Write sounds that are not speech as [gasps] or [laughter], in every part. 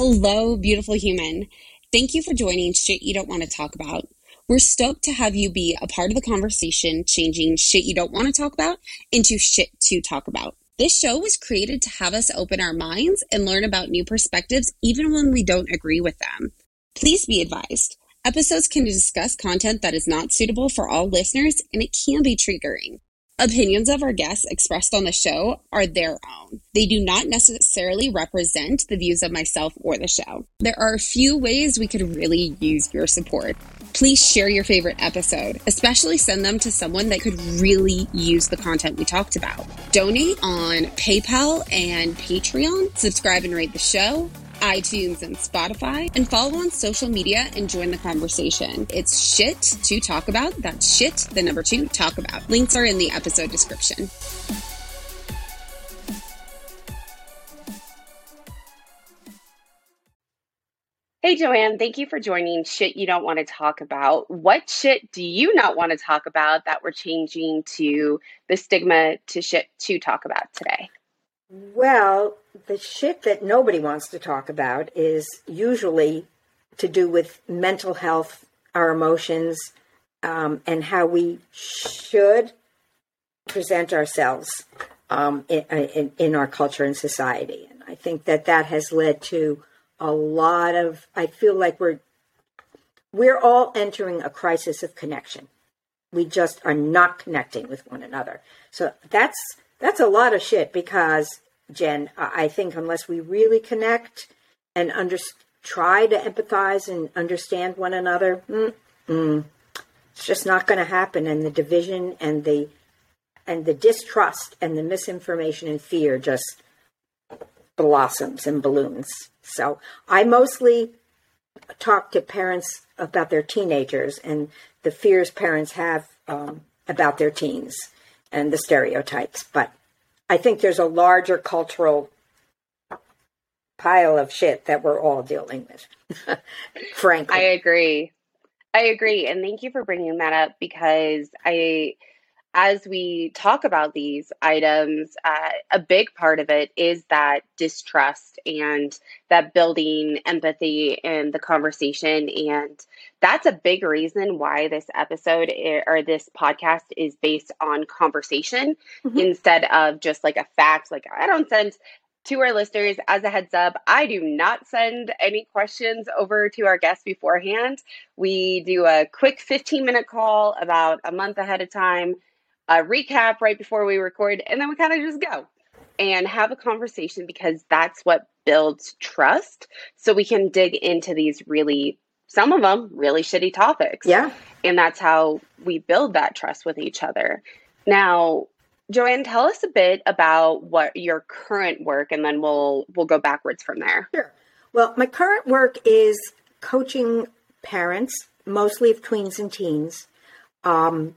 Hello, beautiful human. Thank you for joining Shit You Don't Want to Talk About. We're stoked to have you be a part of the conversation, changing shit you don't want to talk about into shit to talk about. This show was created to have us open our minds and learn about new perspectives, even when we don't agree with them. Please be advised episodes can discuss content that is not suitable for all listeners and it can be triggering. Opinions of our guests expressed on the show are their own. They do not necessarily represent the views of myself or the show. There are a few ways we could really use your support. Please share your favorite episode, especially send them to someone that could really use the content we talked about. Donate on PayPal and Patreon, subscribe and rate the show, iTunes, and Spotify, and follow on social media and join the conversation. It's shit to talk about. That's shit, the number two, talk about. Links are in the episode description. Hey, Joanne, thank you for joining Shit You Don't Want to Talk About. What shit do you not want to talk about that we're changing to the stigma to shit to talk about today? Well, the shit that nobody wants to talk about is usually to do with mental health, our emotions, um, and how we should present ourselves um, in, in, in, our culture and society. And I think that that has led to a lot of. I feel like we're we're all entering a crisis of connection. We just are not connecting with one another. So that's that's a lot of shit because, Jen, I think unless we really connect and under, try to empathize and understand one another, mm, it's just not going to happen. And the division and the and the distrust and the misinformation and fear just blossoms and balloons. So I mostly talk to parents about their teenagers and the fears parents have um, about their teens and the stereotypes. But I think there's a larger cultural pile of shit that we're all dealing with. [laughs] Frankly, I agree. I agree, and thank you for bringing that up because I as we talk about these items, uh, a big part of it is that distrust and that building empathy in the conversation. And that's a big reason why this episode eh, or this podcast is based on conversation mm-hmm. instead of just like a fact. Like, I don't send to our listeners as a heads up i do not send any questions over to our guests beforehand we do a quick 15 minute call about a month ahead of time a recap right before we record, and then we kind of just go and have a conversation because that's what builds trust. So we can dig into these really, some of them really shitty topics. Yeah. And that's how we build that trust with each other. Now, Joanne, tell us a bit about what your current work, and then we'll we'll go backwards from there. Sure. Well, my current work is coaching parents, mostly of tweens and teens, um,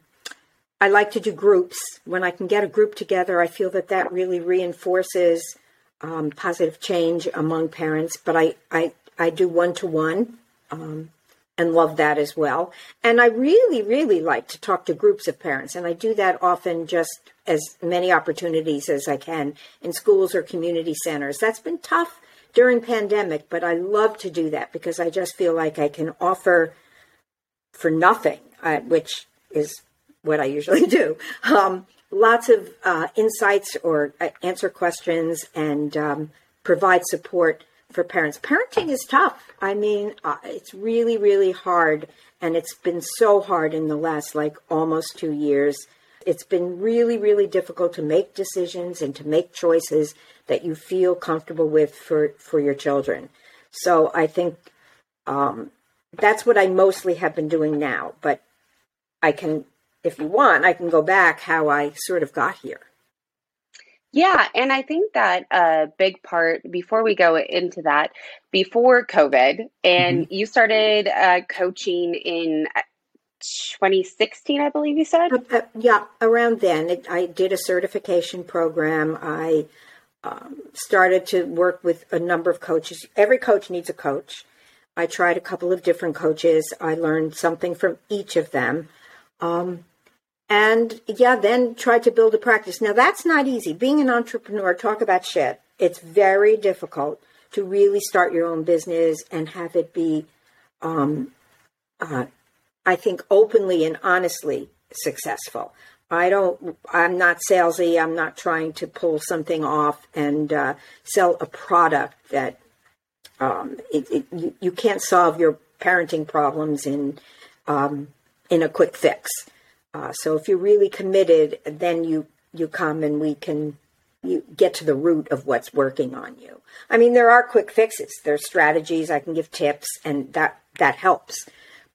I like to do groups. When I can get a group together, I feel that that really reinforces um, positive change among parents. But I, I, I do one to one and love that as well. And I really, really like to talk to groups of parents. And I do that often just as many opportunities as I can in schools or community centers. That's been tough during pandemic, but I love to do that because I just feel like I can offer for nothing, uh, which is what I usually [laughs] do. Um, lots of uh, insights or uh, answer questions and um, provide support for parents. Parenting is tough. I mean, uh, it's really, really hard. And it's been so hard in the last like almost two years. It's been really, really difficult to make decisions and to make choices that you feel comfortable with for, for your children. So I think um, that's what I mostly have been doing now. But I can if you want, I can go back how I sort of got here. Yeah, and I think that a big part before we go into that, before COVID, and mm-hmm. you started uh, coaching in uh, 2016, I believe you said. Uh, uh, yeah, around then, it, I did a certification program. I um, started to work with a number of coaches. Every coach needs a coach. I tried a couple of different coaches. I learned something from each of them. Um, and yeah, then try to build a practice. Now that's not easy. Being an entrepreneur, talk about shit. It's very difficult to really start your own business and have it be, um, uh, I think, openly and honestly successful. I don't, I'm not salesy. I'm not trying to pull something off and uh, sell a product that um, it, it, you, you, can't solve your parenting problems in, um, in a quick fix. Uh, so if you're really committed, then you, you come and we can you get to the root of what's working on you. I mean, there are quick fixes. There's strategies. I can give tips, and that that helps.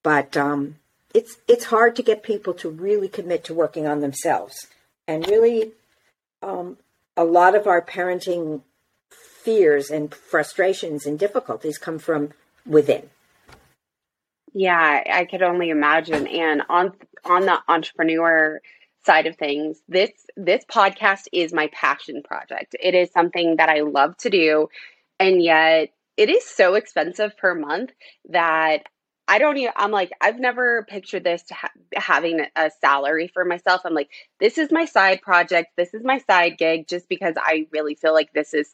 But um, it's it's hard to get people to really commit to working on themselves. And really, um, a lot of our parenting fears and frustrations and difficulties come from within. Yeah, I could only imagine. And on on the entrepreneur side of things, this this podcast is my passion project. It is something that I love to do, and yet it is so expensive per month that I don't even. I'm like I've never pictured this ha- having a salary for myself. I'm like this is my side project. This is my side gig, just because I really feel like this is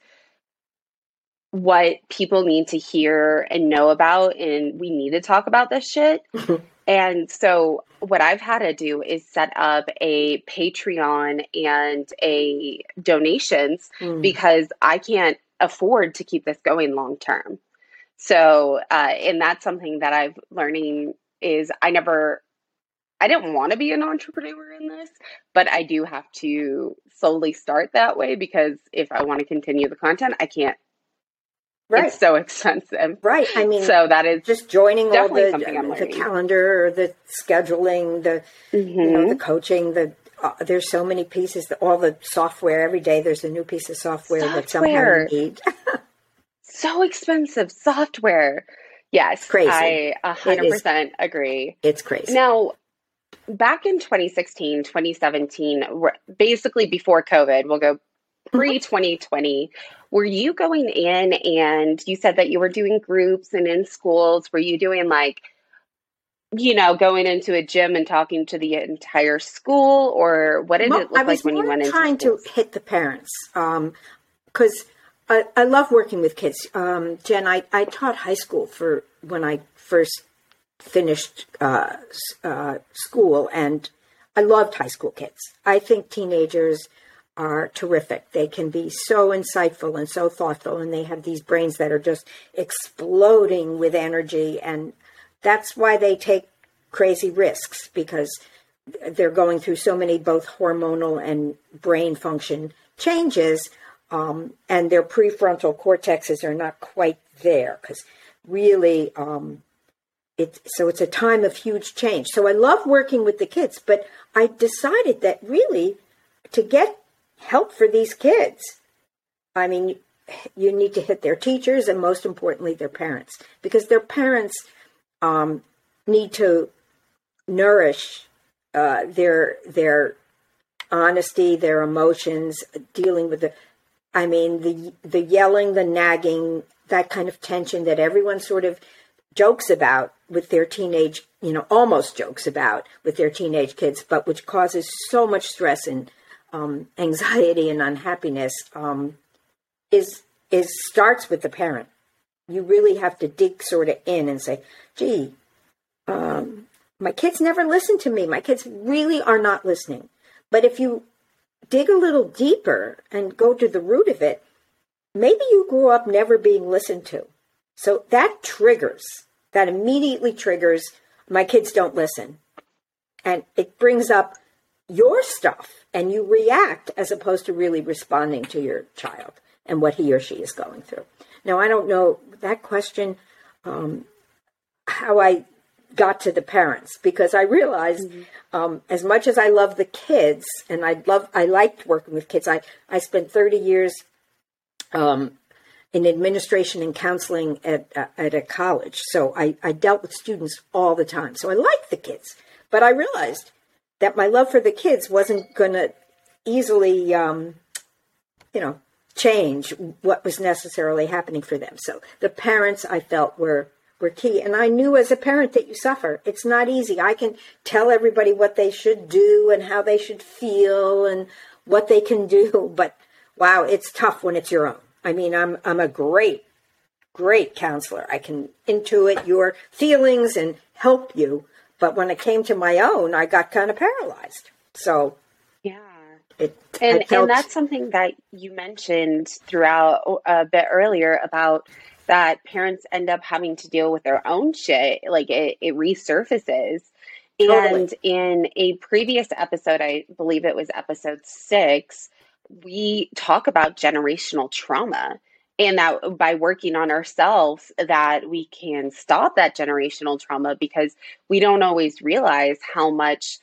what people need to hear and know about and we need to talk about this shit [laughs] And so, what I've had to do is set up a Patreon and a donations mm. because I can't afford to keep this going long term. So, uh, and that's something that I've learning is I never, I didn't want to be an entrepreneur in this, but I do have to slowly start that way because if I want to continue the content, I can't Right. It's so expensive. Right. I mean, so that is just joining all the, the calendar, the scheduling, the mm-hmm. you know, the mm-hmm. coaching, the uh, there's so many pieces. All the software every day. There's a new piece of software, software. that somehow you need. [laughs] so expensive software. Yes, crazy. I 100% agree. It's crazy. Now, back in 2016, 2017, basically before COVID, we'll go pre 2020, were you going in and you said that you were doing groups and in schools? Were you doing like, you know, going into a gym and talking to the entire school, or what did well, it look like when you went into? Trying to hit the parents, because um, I, I, love working with kids. Um, Jen, I, I taught high school for when I first finished uh, uh, school, and I loved high school kids. I think teenagers are terrific. They can be so insightful and so thoughtful, and they have these brains that are just exploding with energy. And that's why they take crazy risks because they're going through so many both hormonal and brain function changes, um, and their prefrontal cortexes are not quite there because really. Um, it, so it's a time of huge change. So I love working with the kids, but I decided that really to get help for these kids. I mean, you need to hit their teachers and most importantly their parents because their parents um, need to nourish uh, their their honesty, their emotions, dealing with the. I mean, the the yelling, the nagging, that kind of tension that everyone sort of jokes about with their teenage, you know, almost jokes about with their teenage kids, but which causes so much stress and um, anxiety and unhappiness um, is is starts with the parent. You really have to dig sort of in and say, "Gee, um, my kids never listen to me. My kids really are not listening." But if you dig a little deeper and go to the root of it, maybe you grew up never being listened to. So that triggers, that immediately triggers, my kids don't listen. And it brings up your stuff and you react as opposed to really responding to your child and what he or she is going through. Now, I don't know that question, um, how I got to the parents because I realized mm-hmm. um, as much as I love the kids and I love I liked working with kids. I I spent thirty years um, in administration and counseling at uh, at a college, so I I dealt with students all the time. So I liked the kids, but I realized that my love for the kids wasn't going to easily, um, you know, change what was necessarily happening for them. So the parents I felt were were key, and I knew as a parent that you suffer. It's not easy. I can tell everybody what they should do and how they should feel and what they can do, [laughs] but wow, it's tough when it's your own. I mean, I'm I'm a great great counselor. I can intuit your feelings and help you. But when it came to my own, I got kind of paralyzed. So yeah, it and felt... and that's something that you mentioned throughout a bit earlier about that parents end up having to deal with their own shit. Like it, it resurfaces. Totally. And in a previous episode, I believe it was episode six, we talk about generational trauma and that by working on ourselves that we can stop that generational trauma because we don't always realize how much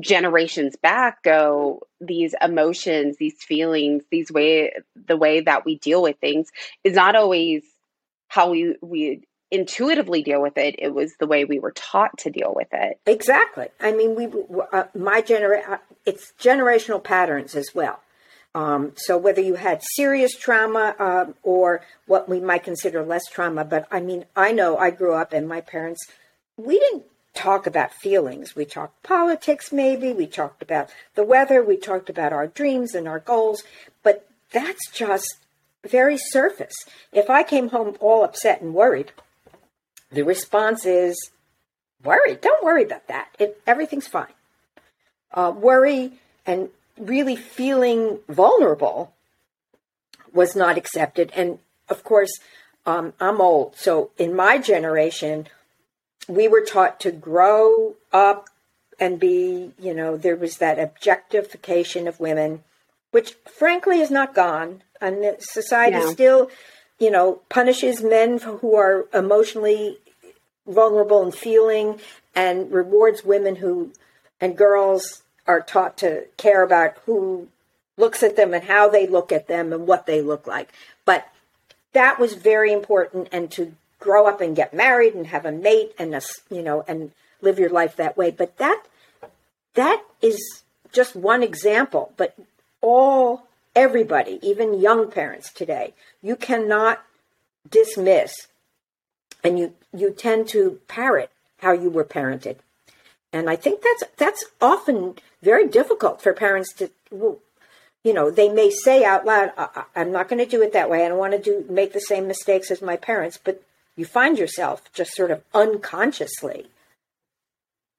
generations back go these emotions these feelings these way the way that we deal with things is not always how we we intuitively deal with it. It was the way we were taught to deal with it. Exactly. I mean we uh, my generation uh, it's generational patterns as well um, so whether you had serious trauma uh, or what we might consider less trauma but i mean i know i grew up and my parents we didn't talk about feelings we talked politics maybe we talked about the weather we talked about our dreams and our goals but that's just very surface. If I came home all upset and worried, the response is, worry. Don't worry about that. It, everything's fine. Uh, worry and really feeling vulnerable was not accepted. And of course, um, I'm old. So in my generation, we were taught to grow up and be, you know, there was that objectification of women, which frankly is not gone and society still, you know, punishes men who are emotionally vulnerable and feeling, and rewards women who and girls are taught to care about who looks at them and how they look at them and what they look like. But that was very important, and to grow up and get married and have a mate and a, you know and live your life that way. But that that is just one example. But all everybody, even young parents today, you cannot dismiss and you you tend to parrot how you were parented. And I think that's that's often very difficult for parents to you know, they may say out loud, "I'm not going to do it that way. I don't want to do make the same mistakes as my parents." But you find yourself just sort of unconsciously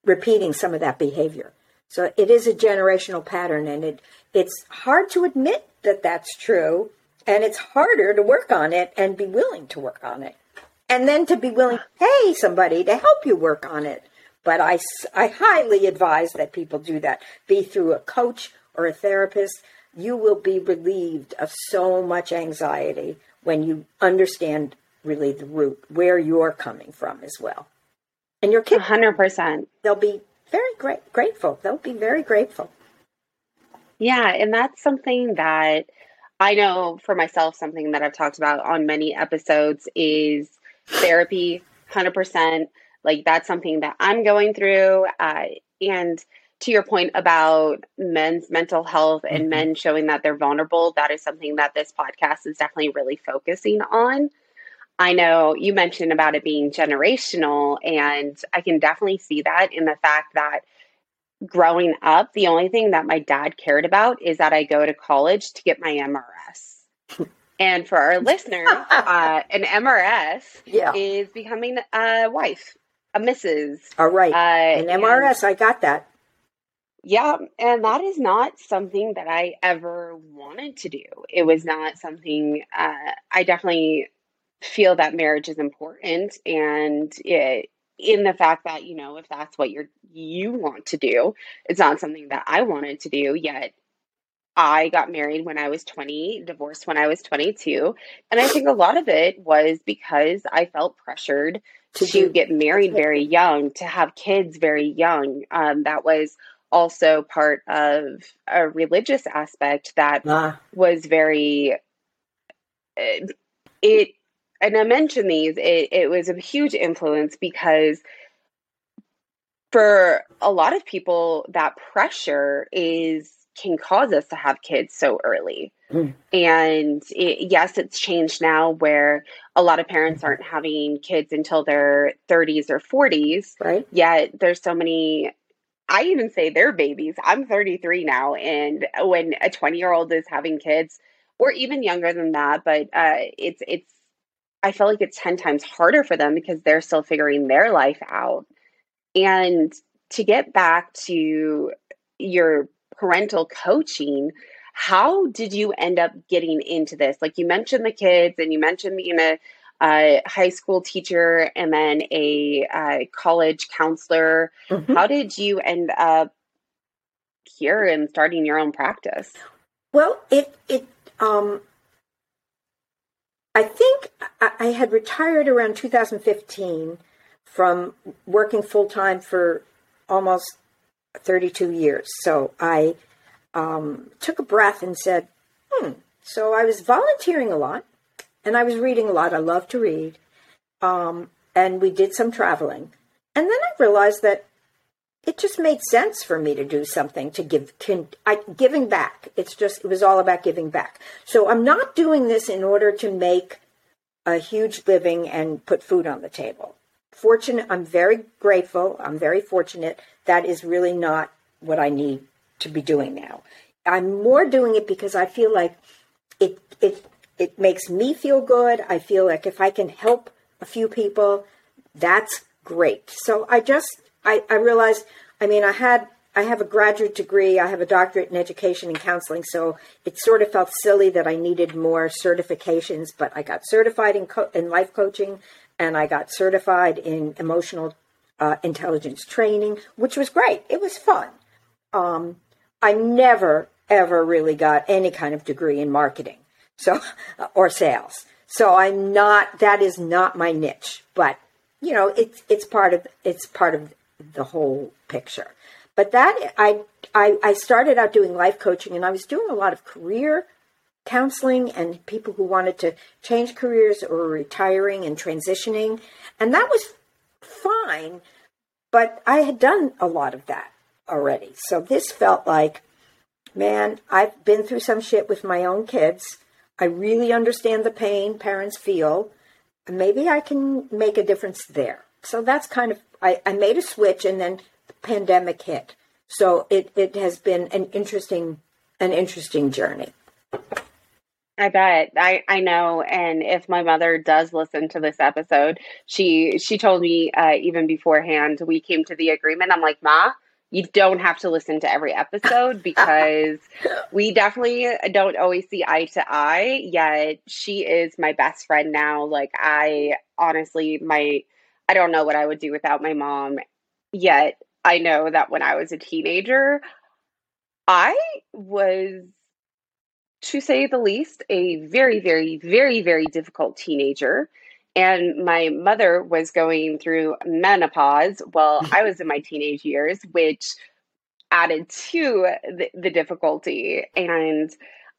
repeating some of that behavior. So it is a generational pattern, and it it's hard to admit that that's true, and it's harder to work on it and be willing to work on it, and then to be willing to pay somebody to help you work on it. But I, I highly advise that people do that, be through a coach or a therapist. You will be relieved of so much anxiety when you understand really the root, where you're coming from as well. And your kids, 100%. They'll be very great, grateful. They'll be very grateful. Yeah, and that's something that I know for myself, something that I've talked about on many episodes is therapy, 100%. Like, that's something that I'm going through. Uh, and to your point about men's mental health and mm-hmm. men showing that they're vulnerable, that is something that this podcast is definitely really focusing on. I know you mentioned about it being generational, and I can definitely see that in the fact that growing up, the only thing that my dad cared about is that I go to college to get my MRS. and for our [laughs] listener, uh, an MRS yeah. is becoming a wife, a Mrs. All right. Uh, an MRS, I got that. Yeah, and that is not something that I ever wanted to do. It was not something uh, I definitely feel that marriage is important and it in the fact that you know if that's what you're you want to do it's not something that i wanted to do yet i got married when i was 20 divorced when i was 22 and i think a lot of it was because i felt pressured to, to get married very young to have kids very young um, that was also part of a religious aspect that ah. was very uh, it and I mentioned these, it, it was a huge influence because for a lot of people, that pressure is can cause us to have kids so early. Mm. And it, yes, it's changed now where a lot of parents aren't having kids until their 30s or 40s. Right. Yet there's so many I even say they're babies. I'm 33 now and when a 20 year old is having kids or even younger than that, but uh, it's it's I feel like it's 10 times harder for them because they're still figuring their life out. And to get back to your parental coaching, how did you end up getting into this? Like you mentioned the kids and you mentioned being a, a high school teacher and then a, a college counselor. Mm-hmm. How did you end up here and starting your own practice? Well, it it um I think I had retired around 2015 from working full time for almost 32 years. So I um, took a breath and said, hmm. So I was volunteering a lot and I was reading a lot. I love to read. Um, and we did some traveling. And then I realized that it just made sense for me to do something to give can, I, giving back. It's just it was all about giving back. So I'm not doing this in order to make a huge living and put food on the table. Fortunate, I'm very grateful. I'm very fortunate. That is really not what I need to be doing now. I'm more doing it because I feel like it it it makes me feel good. I feel like if I can help a few people, that's great. So I just I, I realized, I mean, I had I have a graduate degree, I have a doctorate in education and counseling, so it sort of felt silly that I needed more certifications. But I got certified in co- in life coaching, and I got certified in emotional uh, intelligence training, which was great. It was fun. Um, I never ever really got any kind of degree in marketing, so or sales. So I'm not. That is not my niche, but you know, it's it's part of it's part of the whole picture. But that I, I I started out doing life coaching, and I was doing a lot of career counseling and people who wanted to change careers or retiring and transitioning, and that was fine. But I had done a lot of that already, so this felt like, man, I've been through some shit with my own kids. I really understand the pain parents feel. Maybe I can make a difference there. So that's kind of I, I made a switch and then the pandemic hit. So it, it has been an interesting an interesting journey. I bet. I, I know. And if my mother does listen to this episode, she she told me uh, even beforehand we came to the agreement. I'm like, Ma, you don't have to listen to every episode [laughs] because we definitely don't always see eye to eye. Yet she is my best friend now. Like I honestly, my I don't know what I would do without my mom. Yet I know that when I was a teenager, I was, to say the least, a very, very, very, very difficult teenager. And my mother was going through menopause while [laughs] I was in my teenage years, which added to the, the difficulty. And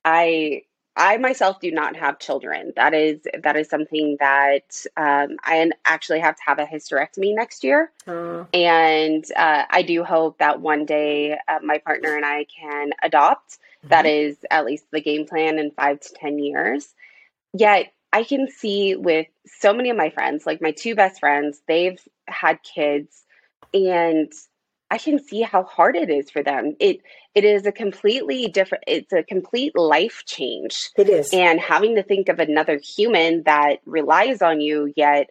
I I myself do not have children. That is that is something that um, I actually have to have a hysterectomy next year, uh. and uh, I do hope that one day uh, my partner and I can adopt. Mm-hmm. That is at least the game plan in five to ten years. Yet I can see with so many of my friends, like my two best friends, they've had kids, and I can see how hard it is for them. It it is a completely different it's a complete life change. It is. And having to think of another human that relies on you yet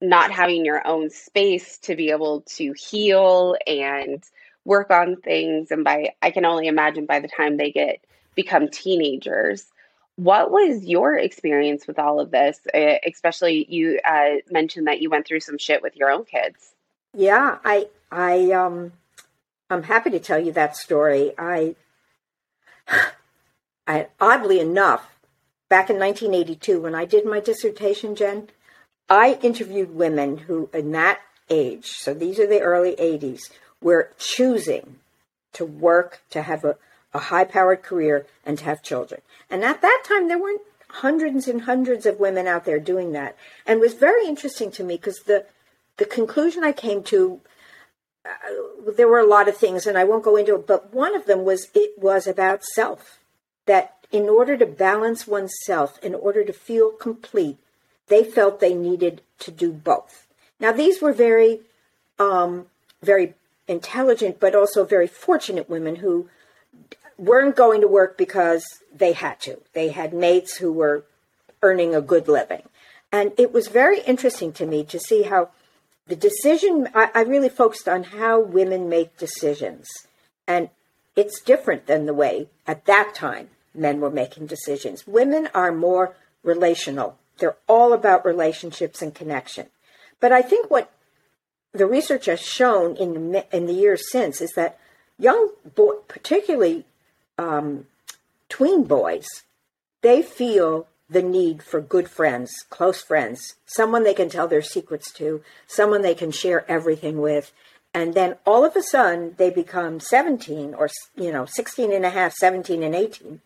not having your own space to be able to heal and work on things and by I can only imagine by the time they get become teenagers. What was your experience with all of this? Especially you uh, mentioned that you went through some shit with your own kids. Yeah, I I um I'm happy to tell you that story. I [sighs] I oddly enough, back in 1982 when I did my dissertation, Jen, I interviewed women who in that age, so these are the early 80s, were choosing to work, to have a, a high powered career, and to have children. And at that time, there weren't hundreds and hundreds of women out there doing that. And it was very interesting to me because the the conclusion I came to, uh, there were a lot of things, and I won't go into it, but one of them was it was about self. That in order to balance oneself, in order to feel complete, they felt they needed to do both. Now, these were very, um, very intelligent, but also very fortunate women who weren't going to work because they had to. They had mates who were earning a good living. And it was very interesting to me to see how the decision, I, I really focused on how women make decisions. And it's different than the way at that time men were making decisions. Women are more relational, they're all about relationships and connection. But I think what the research has shown in the, in the years since is that young boy, particularly um, tween boys, they feel the need for good friends, close friends, someone they can tell their secrets to, someone they can share everything with. And then all of a sudden they become 17 or, you know, 16 and a half, 17 and 18.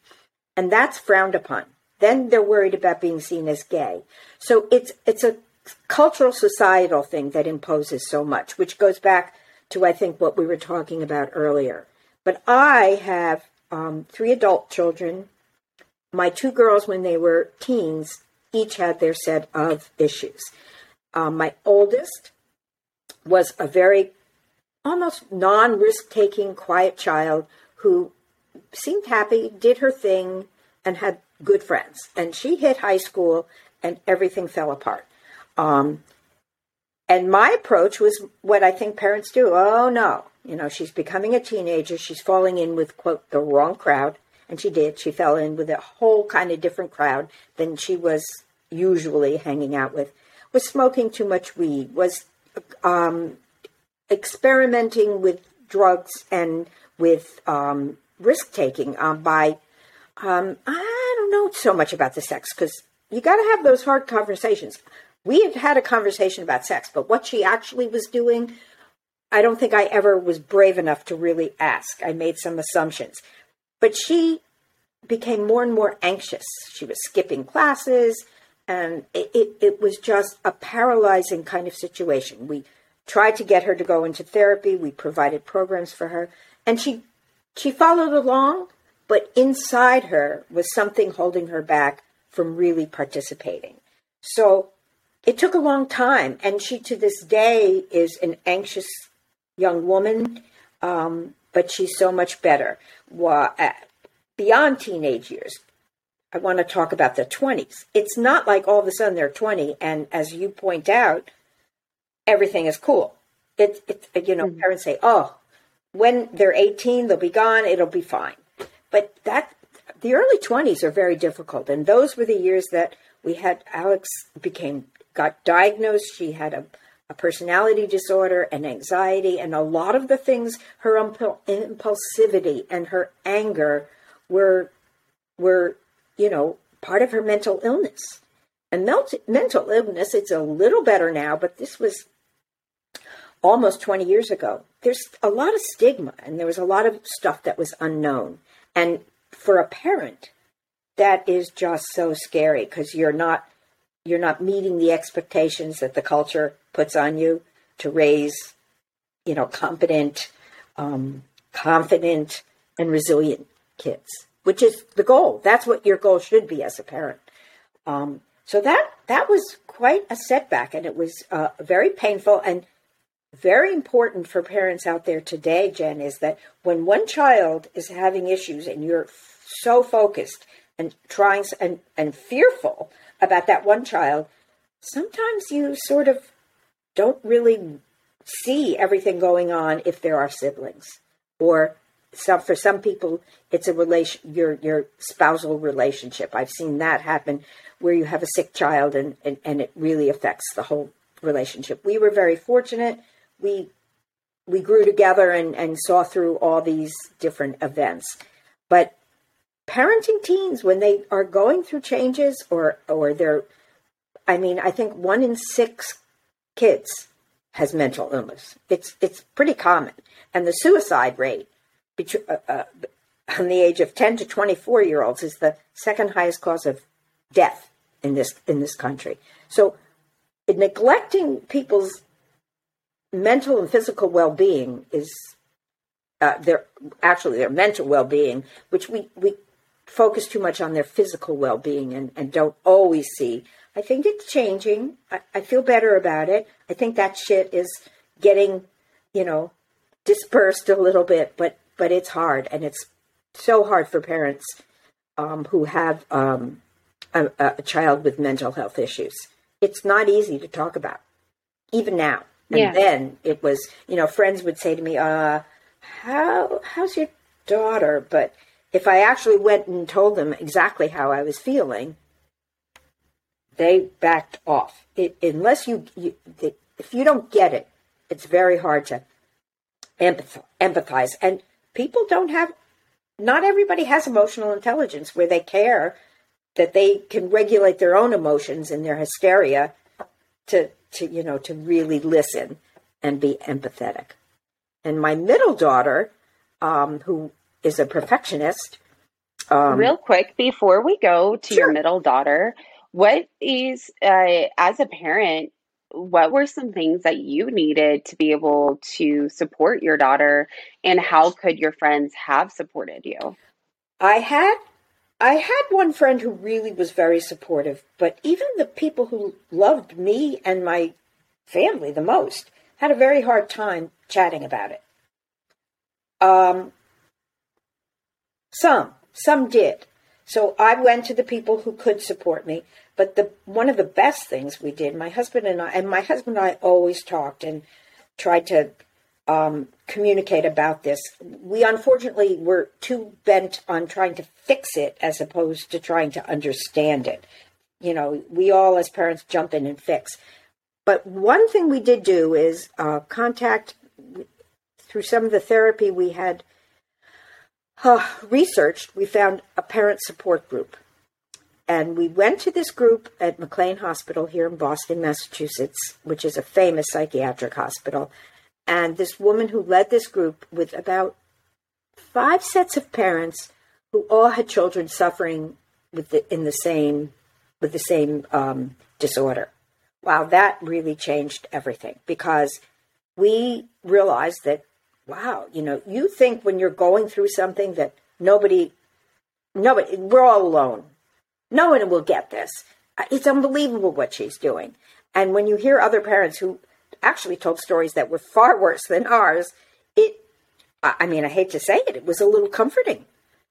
And that's frowned upon. Then they're worried about being seen as gay. So it's, it's a cultural societal thing that imposes so much, which goes back to, I think, what we were talking about earlier. But I have um, three adult children my two girls, when they were teens, each had their set of issues. Um, my oldest was a very almost non risk taking, quiet child who seemed happy, did her thing, and had good friends. And she hit high school and everything fell apart. Um, and my approach was what I think parents do. Oh no, you know, she's becoming a teenager. She's falling in with, quote, the wrong crowd. And she did. She fell in with a whole kind of different crowd than she was usually hanging out with. Was smoking too much weed, was um, experimenting with drugs and with um, risk taking um, by, um, I don't know so much about the sex because you got to have those hard conversations. We had had a conversation about sex, but what she actually was doing, I don't think I ever was brave enough to really ask. I made some assumptions. But she became more and more anxious. She was skipping classes, and it, it, it, was just a paralyzing kind of situation. We tried to get her to go into therapy, we provided programs for her, and she she followed along, but inside her was something holding her back from really participating. So it took a long time, and she to this day is an anxious young woman. Um, but she's so much better. Well, uh, beyond teenage years, I want to talk about the 20s. It's not like all of a sudden they're 20 and as you point out, everything is cool. It, it you know, mm-hmm. parents say, oh, when they're 18, they'll be gone, it'll be fine. But that, the early 20s are very difficult. And those were the years that we had, Alex became, got diagnosed. She had a a personality disorder and anxiety, and a lot of the things, her impulsivity and her anger were, were, you know, part of her mental illness. And mental illness, it's a little better now, but this was almost 20 years ago. There's a lot of stigma and there was a lot of stuff that was unknown. And for a parent, that is just so scary because you're not you're not meeting the expectations that the culture puts on you to raise, you know, competent, um, confident, and resilient kids, which is the goal. That's what your goal should be as a parent. Um, so that that was quite a setback, and it was uh, very painful and very important for parents out there today. Jen is that when one child is having issues and you're so focused and trying and and fearful about that one child, sometimes you sort of don't really see everything going on if there are siblings. Or some for some people it's a relation your your spousal relationship. I've seen that happen where you have a sick child and, and and it really affects the whole relationship. We were very fortunate. We we grew together and and saw through all these different events. But parenting teens when they are going through changes or or they're I mean, I think one in six kids has mental illness. It's it's pretty common, and the suicide rate between, uh, uh, on the age of ten to twenty four year olds is the second highest cause of death in this in this country. So, neglecting people's mental and physical well being is uh, their actually their mental well being, which we we focus too much on their physical well being and, and don't always see I think it's changing. I, I feel better about it. I think that shit is getting, you know, dispersed a little bit, but but it's hard, and it's so hard for parents um, who have um, a, a, child with mental health issues. it's not easy to talk about, even now. And Yeah. then it was, you know, friends would say to me, uh, how, how's your daughter? But if I actually went and told them exactly how I was feeling, they backed off. It, unless you, you the, if you don't get it, it's very hard to empath- empathize. And people don't have, not everybody has emotional intelligence where they care that they can regulate their own emotions and their hysteria to, to you know, to really listen and be empathetic. And my middle daughter, um, who is a perfectionist, um, Real quick before we go to your middle daughter, what is uh, as a parent, what were some things that you needed to be able to support your daughter, and how could your friends have supported you? I had I had one friend who really was very supportive, but even the people who loved me and my family the most had a very hard time chatting about it. Um some some did. So I went to the people who could support me, but the one of the best things we did, my husband and I and my husband and I always talked and tried to um, communicate about this. We unfortunately were too bent on trying to fix it as opposed to trying to understand it. You know, we all as parents jump in and fix. But one thing we did do is uh, contact through some of the therapy we had uh, researched. We found a parent support group. And we went to this group at McLean Hospital here in Boston, Massachusetts, which is a famous psychiatric hospital. And this woman who led this group with about five sets of parents who all had children suffering with the, in the same with the same um, disorder. Wow, that really changed everything because we realized that wow, you know, you think when you're going through something that nobody, nobody, we're all alone. No one will get this. Uh, It's unbelievable what she's doing. And when you hear other parents who actually told stories that were far worse than ours, it, I I mean, I hate to say it, it was a little comforting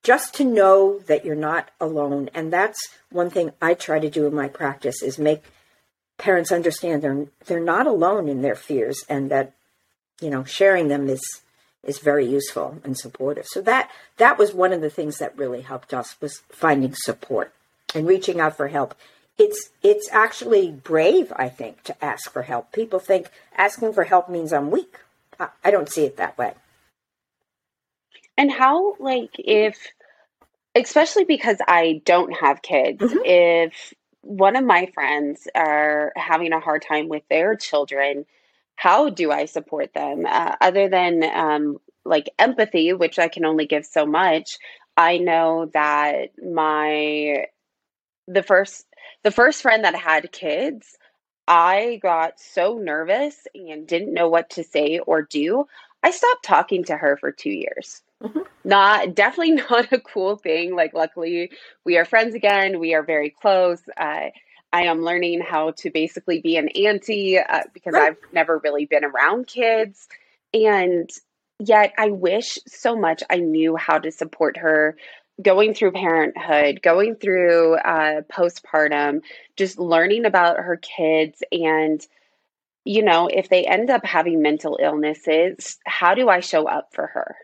just to know that you're not alone. And that's one thing I try to do in my practice is make parents understand they're, they're not alone in their fears and that, you know, sharing them is, is very useful and supportive. So that, that was one of the things that really helped us was finding support and reaching out for help. It's it's actually brave, I think, to ask for help. People think asking for help means I'm weak. I, I don't see it that way. And how, like, if, especially because I don't have kids, Mhm. if one of my friends are having a hard time with their children, how do I support them? Uh, other than um, like empathy, which I can only give so much, I know that my the first the first friend that had kids, I got so nervous and didn't know what to say or do. I stopped talking to her for 2 years. Mhm. Not [laughs] definitely not a cool thing. Like luckily we are friends again. We are very close. Uh, I am learning how to basically be an auntie uh, because Right. I've never really been around kids. And yet I wish so much I knew how to support her going through parenthood, going through uh, postpartum, just learning about her kids. And, you know, if they end up having mental illnesses, how do I show up for her?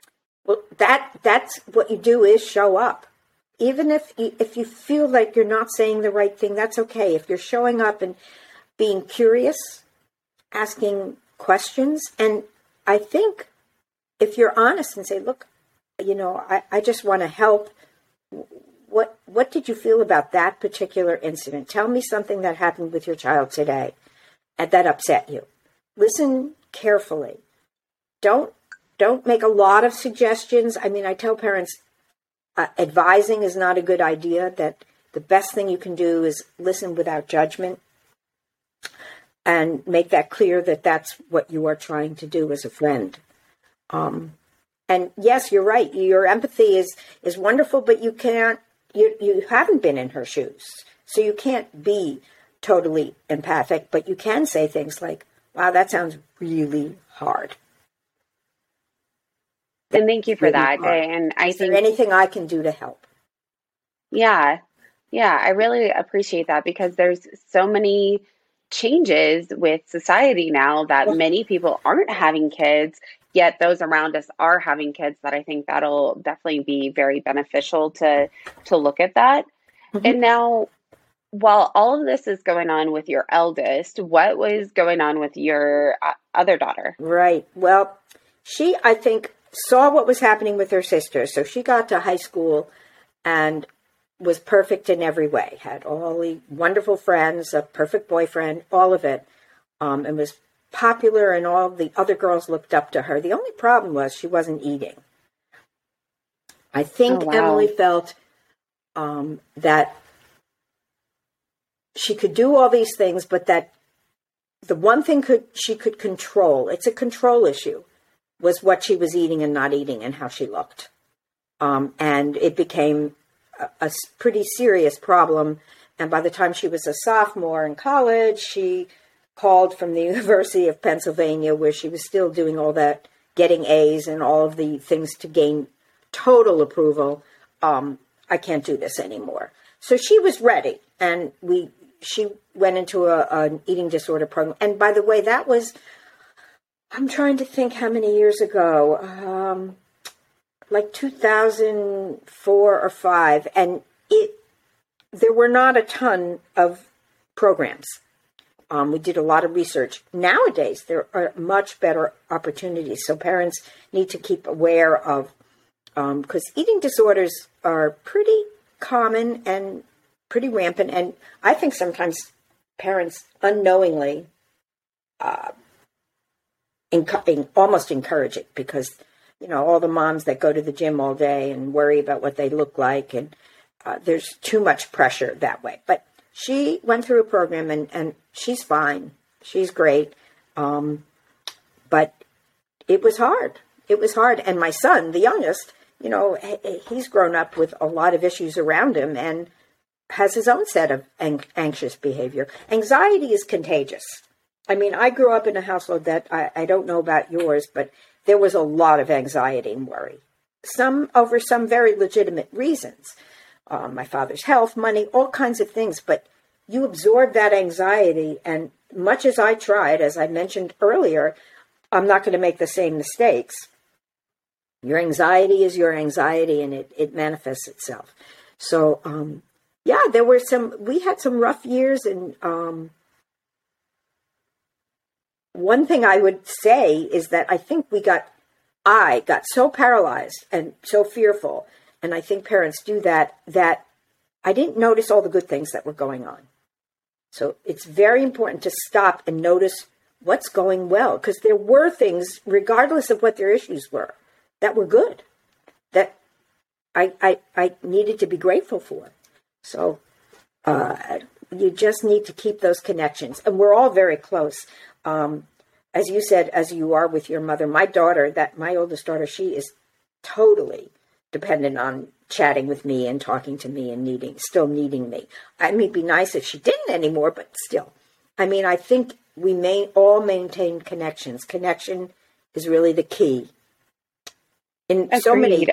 Well, that that's what you do is show up. Even if you, if you feel like you're not saying the right thing, that's okay. If you're showing up and being curious, asking questions, and I think if you're honest and say, "Look, you know, I, I just want to help." What what did you feel about that particular incident? Tell me something that happened with your child today, that upset you. Listen carefully. Don't don't make a lot of suggestions. I mean, I tell parents uh, advising is not a good idea. That the best thing you can do is listen without judgment and make that clear that that's what you are trying to do as a friend. Um, and yes, you're right. Your empathy is is wonderful, but you can't. You you haven't been in her shoes, so you can't be totally empathic. But you can say things like, "Wow, that sounds really hard." And thank you for that. hard. And I Is there think, anything I can do to help? yeah, yeah, I really appreciate that because there's so many changes with society now that many people aren't having kids yet those around us are having kids that i think that'll definitely be very beneficial to to look at that mm-hmm. and now while all of this is going on with your eldest what was going on with your uh, other daughter right well she i think saw what was happening with her sister so she got to high school and was perfect in every way, had all the wonderful friends, a perfect boyfriend, all of it, um, and was popular, and all the other girls looked up to her. The only problem was she wasn't eating. I think oh, wow. Emily felt um, that she could do all these things, but that the one thing could she could control, it's a control issue, was what she was eating and not eating and how she looked. Um, and it became a, pretty serious problem. And by the time she was a sophomore in college, she called from the [laughs] University of Pennsylvania, where she was still doing all that, getting A's and all of the things to gain total approval. Um, I can't do this anymore. So she was ready, and we she went into a, an eating disorder program. And by the way, that was I'm trying to think how many years ago. Um, like 2004 or 5 and it there were not a ton of programs um, we did a lot of research nowadays there are much better opportunities so parents need to keep aware of because um, eating disorders are pretty common and pretty rampant and i think sometimes parents unknowingly uh, enc- almost encourage it because you know, all the moms that go to the gym all day and worry about what they look like. And uh, there's too much pressure that way. But she went through a program and, and she's fine. She's great. Um, but it was hard. It was hard. And my son, the youngest, you know, he's grown up with a lot of issues around him and has his own set of anxious behavior. Anxiety is contagious. I mean, I grew up in a household that I, I don't know about yours, but there was a lot of anxiety and worry, some over some very legitimate reasons. Uh, my father's health, money, all kinds of things. But you absorb that anxiety, and much as I tried, as I mentioned earlier, I'm not going to make the same mistakes. Your anxiety is your anxiety, and it, it manifests itself. So, um, yeah, there were some, we had some rough years, and um, one thing I would say is that I think we got, I got so paralyzed and so fearful, and I think parents do that, that I didn't notice all the good things that were going on. So it's very important to stop and notice what's going well, because there were things, regardless of what their issues were, that were good, that I, I, I needed to be grateful for. So uh, you just need to keep those connections. And we're all very close um, as you said, as you are with your mother, my daughter, that my oldest daughter, she is totally dependent on chatting with me and talking to me and needing, still needing me. I mean, it'd be nice if she didn't anymore, but still. I mean, I think we may all maintain connections. Connection is really the key in Agreed. so many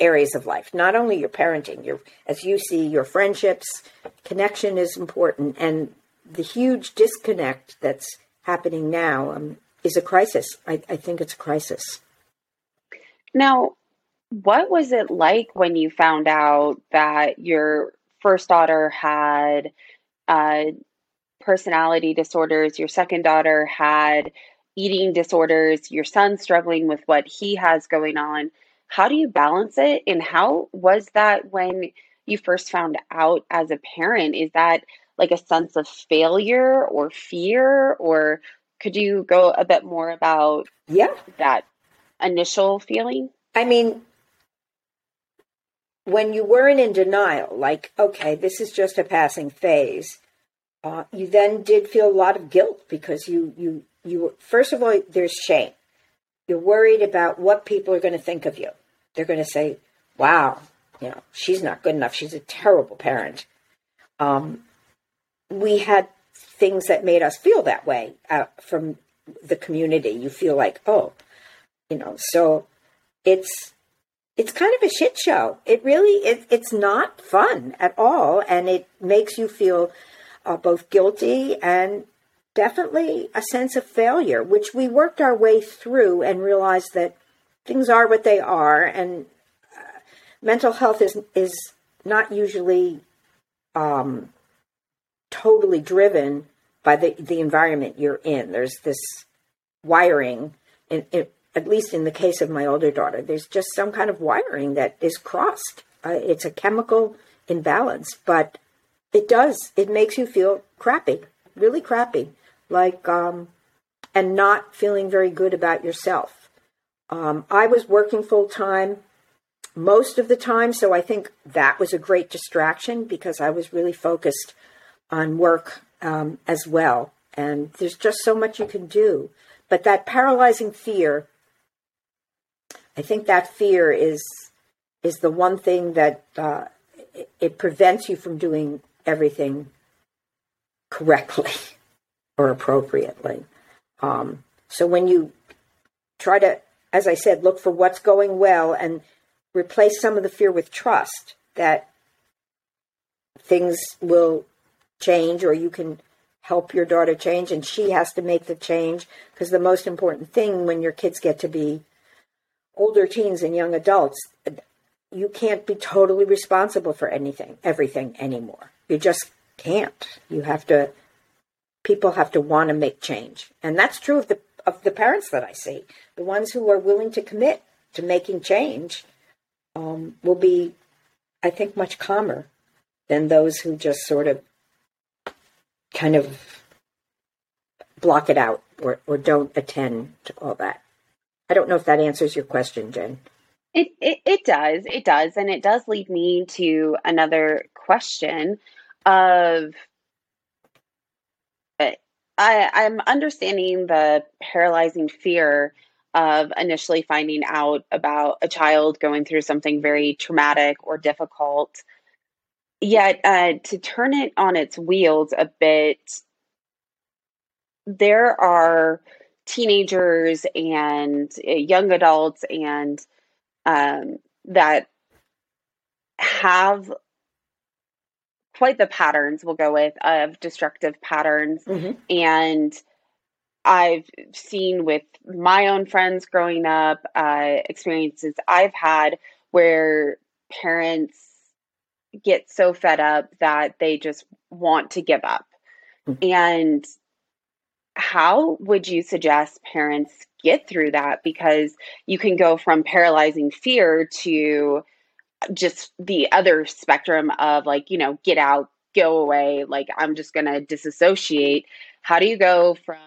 areas of life. Not only your parenting, your as you see your friendships, connection is important, and the huge disconnect that's happening now um, is a crisis. I, I think it's a crisis. Now, what was it like when you found out that your first daughter had uh, personality disorders, your second daughter had eating disorders, your son struggling with what he has going on? How do you balance it? And how was that when you first found out as a parent? Is that like a sense of failure or fear or could you go a bit more about yeah. that initial feeling? I mean when you weren't in denial like okay this is just a passing phase uh, you then did feel a lot of guilt because you you you first of all there's shame. You're worried about what people are going to think of you. They're going to say wow you know she's not good enough. She's a terrible parent. Um, we had things that made us feel that way uh, from the community. You feel like, oh, you know, so it's it's kind of a shit show. It really it, it's not fun at all, and it makes you feel uh, both guilty and definitely a sense of failure, which we worked our way through and realized that things are what they are, and uh, mental health is is not usually um, totally driven by the the environment you're in. There's this wiring, in, in, at least in the case of my older daughter, there's just some kind of wiring that is crossed. Uh, it's a chemical imbalance, but it does. It makes you feel crappy, really crappy like um, and not feeling very good about yourself. Um, I was working full time most of the time, so I think that was a great distraction because I was really focused on work um, as well. And there's just so much you can do. But that paralyzing fear, I think that fear is is the one thing that uh, it, it prevents you from doing everything correctly. [laughs] or appropriately. Um, so when you try to, as I said, look for what's going well and replace some of the fear with trust that things will change or you can help your daughter change and she has to make the change because the most important thing when your kids get to be older teens and young adults you can't be totally responsible for anything everything anymore you just can't you have to people have to want to make change. And that's true of the of the parents that I see. The ones who are willing to commit to making change um, will be, I think, much calmer than those who just sort of kind of block it out or, or don't attend to all that. I don't know if that answers your question, Jen. It, it, it does. It does. And it does lead me to another question of uh, I, I'm understanding the paralyzing fear of initially finding out about a child going through something very traumatic or difficult. Yet, uh, to turn it on its wheels a bit, there are teenagers and uh, young adults and um, that have quite the patterns we'll go with of destructive patterns mm-hmm. and i've seen with my own friends growing up uh, experiences i've had where parents get so fed up that they just want to give up mm-hmm. and how would you suggest parents get through that because you can go from paralyzing fear to just the other spectrum of like, you know, get out, go away, like I'm just going to disassociate. How do you go from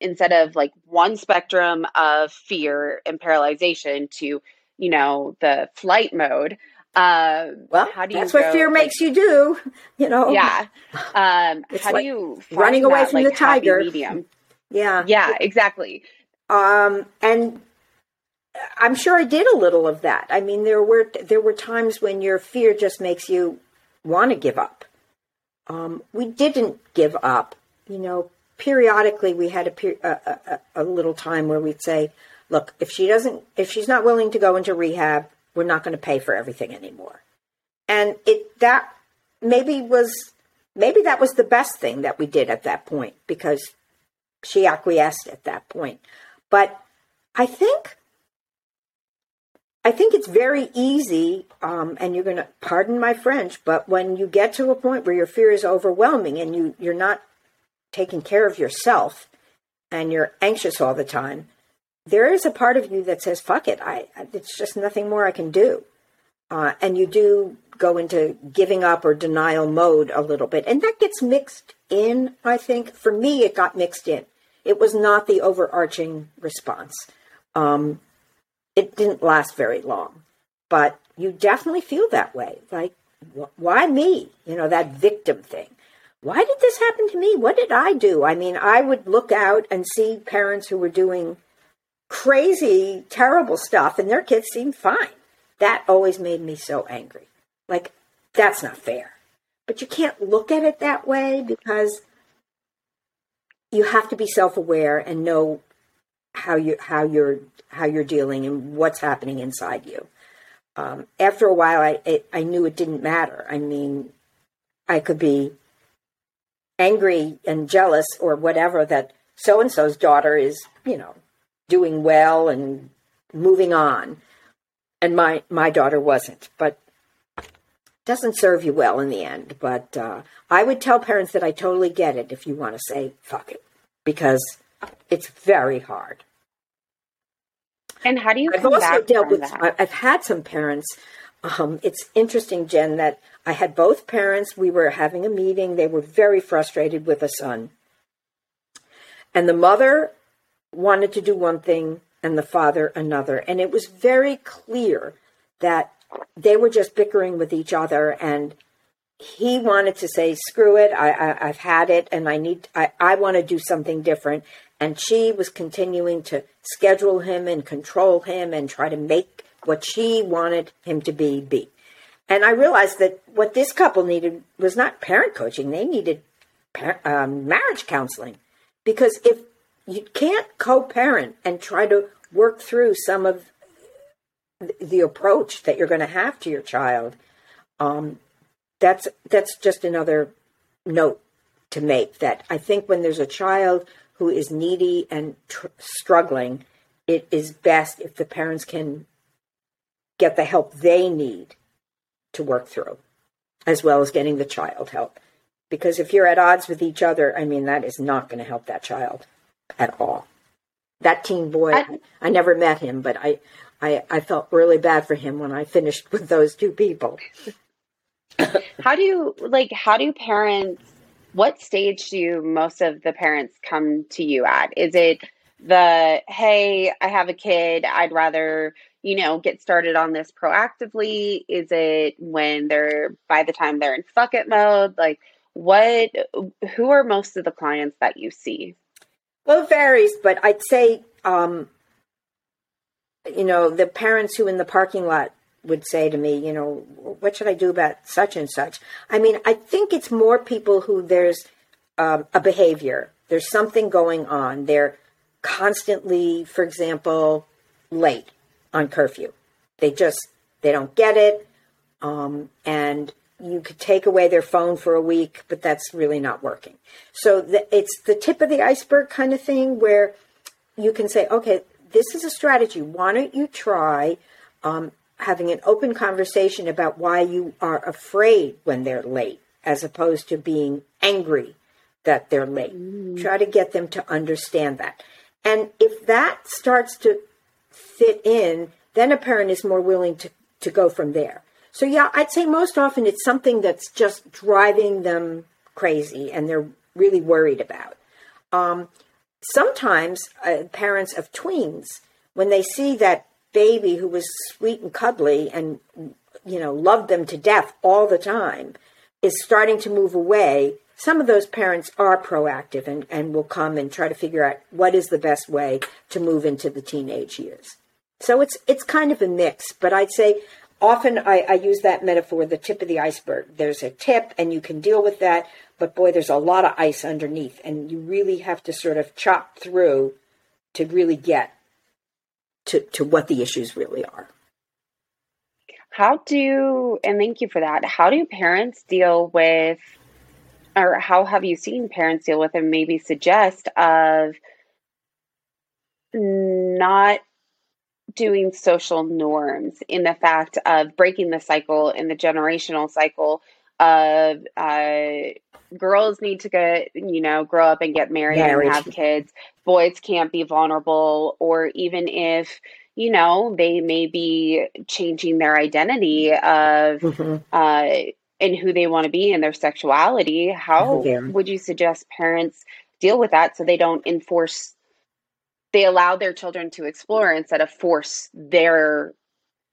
instead of like one spectrum of fear and paralyzation to, you know, the flight mode? Uh, well, how do you that's go, what fear like, makes you do, you know? Yeah. [laughs] Um, how like do you running away that, from like, the tiger? Medium? Yeah. Yeah, exactly. Um, and I'm sure I did a little of that. I mean, there were there were times when your fear just makes you want to give up. Um, we didn't give up. You know, periodically we had a, a, a, a little time where we'd say, "Look, if she doesn't, if she's not willing to go into rehab, we're not going to pay for everything anymore." And it that maybe was maybe that was the best thing that we did at that point because she acquiesced at that point. But I think I think it's very easy, um, and you're going to pardon my French, but when you get to a point where your fear is overwhelming and you you're not taking care of yourself and you're anxious all the time, there is a part of you that says, "Fuck it, I it's just nothing more I can do," uh, and you do go into giving up or denial mode a little bit, and that gets mixed in. I think for me, it got mixed in. It was not the overarching response. Um, it didn't last very long, but you definitely feel that way. Like, wh- why me? You know, that victim thing. Why did this happen to me? What did I do? I mean, I would look out and see parents who were doing crazy, terrible stuff, and their kids seemed fine. That always made me so angry. Like, that's not fair. But you can't look at it that way because you have to be self aware and know how you how you're how you're dealing and what's happening inside you. Um, after a while, I it, I knew it didn't matter. I mean, I could be angry and jealous or whatever that so and so's daughter is, you know, doing well and moving on. And my, my daughter wasn't, but doesn't serve you well in the end. But uh, I would tell parents that I totally get it if you want to say fuck it, because it's very hard. And how do you? I've also dealt with. That? I've had some parents. Um, it's interesting, Jen, that I had both parents. We were having a meeting. They were very frustrated with a son, and the mother wanted to do one thing and the father another, and it was very clear that they were just bickering with each other. And he wanted to say screw it. I, I have had it. And i need i, I want to do something different. And she was continuing to schedule him and control him and try to make what she wanted him to be be. And i realized that what this couple needed was not parent coaching. They needed par- um, marriage counseling. Because if you can't co-parent and try to work through some of the approach that you're going to have to your child, um, that's that's just another note to make. That I think when there's a child who is needy and tr- struggling, it is best if the parents can get the help they need to work through, as well as getting the child help. Because if you're at odds with each other, I mean, that is not going to help that child at all. That teen boy, I, I never met him, but I, I, I felt really bad for him when I finished with those two people. how do you like how do parents what stage do most of the parents come to you at? Is it the hey, I have a kid, I'd rather, you know, get started on this proactively? Is it when they're by the time they're in fuck it mode? Like what who are most of the clients that you see? Well, it varies, but I'd say um, you know, the parents who in the parking lot would say to me, you know, what should I do about such and such? I mean, I think it's more people who there's um, a behavior, there's something going on. They're constantly, for example, late on curfew. They just they don't get it, um, and you could take away their phone for a week, but that's really not working. So the, it's the tip of the iceberg kind of thing where you can say, okay, this is a strategy. Why don't you try um, having an open conversation about why you are afraid when they're late, as opposed to being angry that they're late? Mm. Try to get them to understand that. And if that starts to fit in, then a parent is more willing to, to go from there. So, yeah, I'd say most often it's something that's just driving them crazy and they're really worried about. Um, sometimes uh, parents of tweens, when they see that baby who was sweet and cuddly and you know loved them to death all the time, is starting to move away. Some of those parents are proactive and, and will come and try to figure out what is the best way to move into the teenage years. So it's it's kind of a mix, but I'd say often I, I, use that metaphor, the tip of the iceberg. There's a tip, and you can deal with that, but boy, there's a lot of ice underneath, and you really have to sort of chop through to really get to, to what the issues really are. How do, and thank you for that, how do parents deal with, or how have you seen parents deal with, and maybe suggest of not doing social norms in the fact of breaking the cycle in the generational cycle of uh, girls need to get you know grow up and get married, and have kids boys can't be vulnerable or even if you know they may be changing their identity of mm-hmm. uh, and who they want to be and their sexuality how would you suggest parents deal with that so they don't enforce they allow their children to explore instead of force their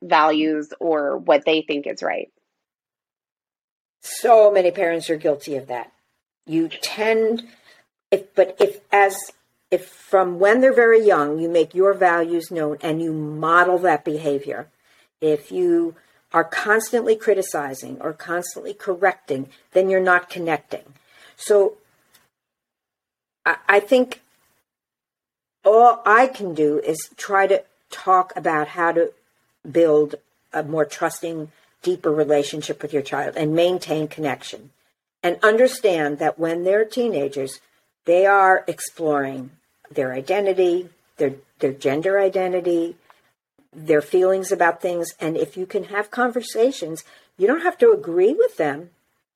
values or what they think is right. So many parents are guilty of that. You tend if but if as if from when they're very young you make your values known and you model that behavior, if you are constantly criticizing or constantly correcting, then you're not connecting. So I, I think all I can do is try to talk about how to build a more trusting, deeper relationship with your child and maintain connection. and understand that when they're teenagers, they are exploring their identity, their their gender identity, their feelings about things, and if you can have conversations, you don't have to agree with them,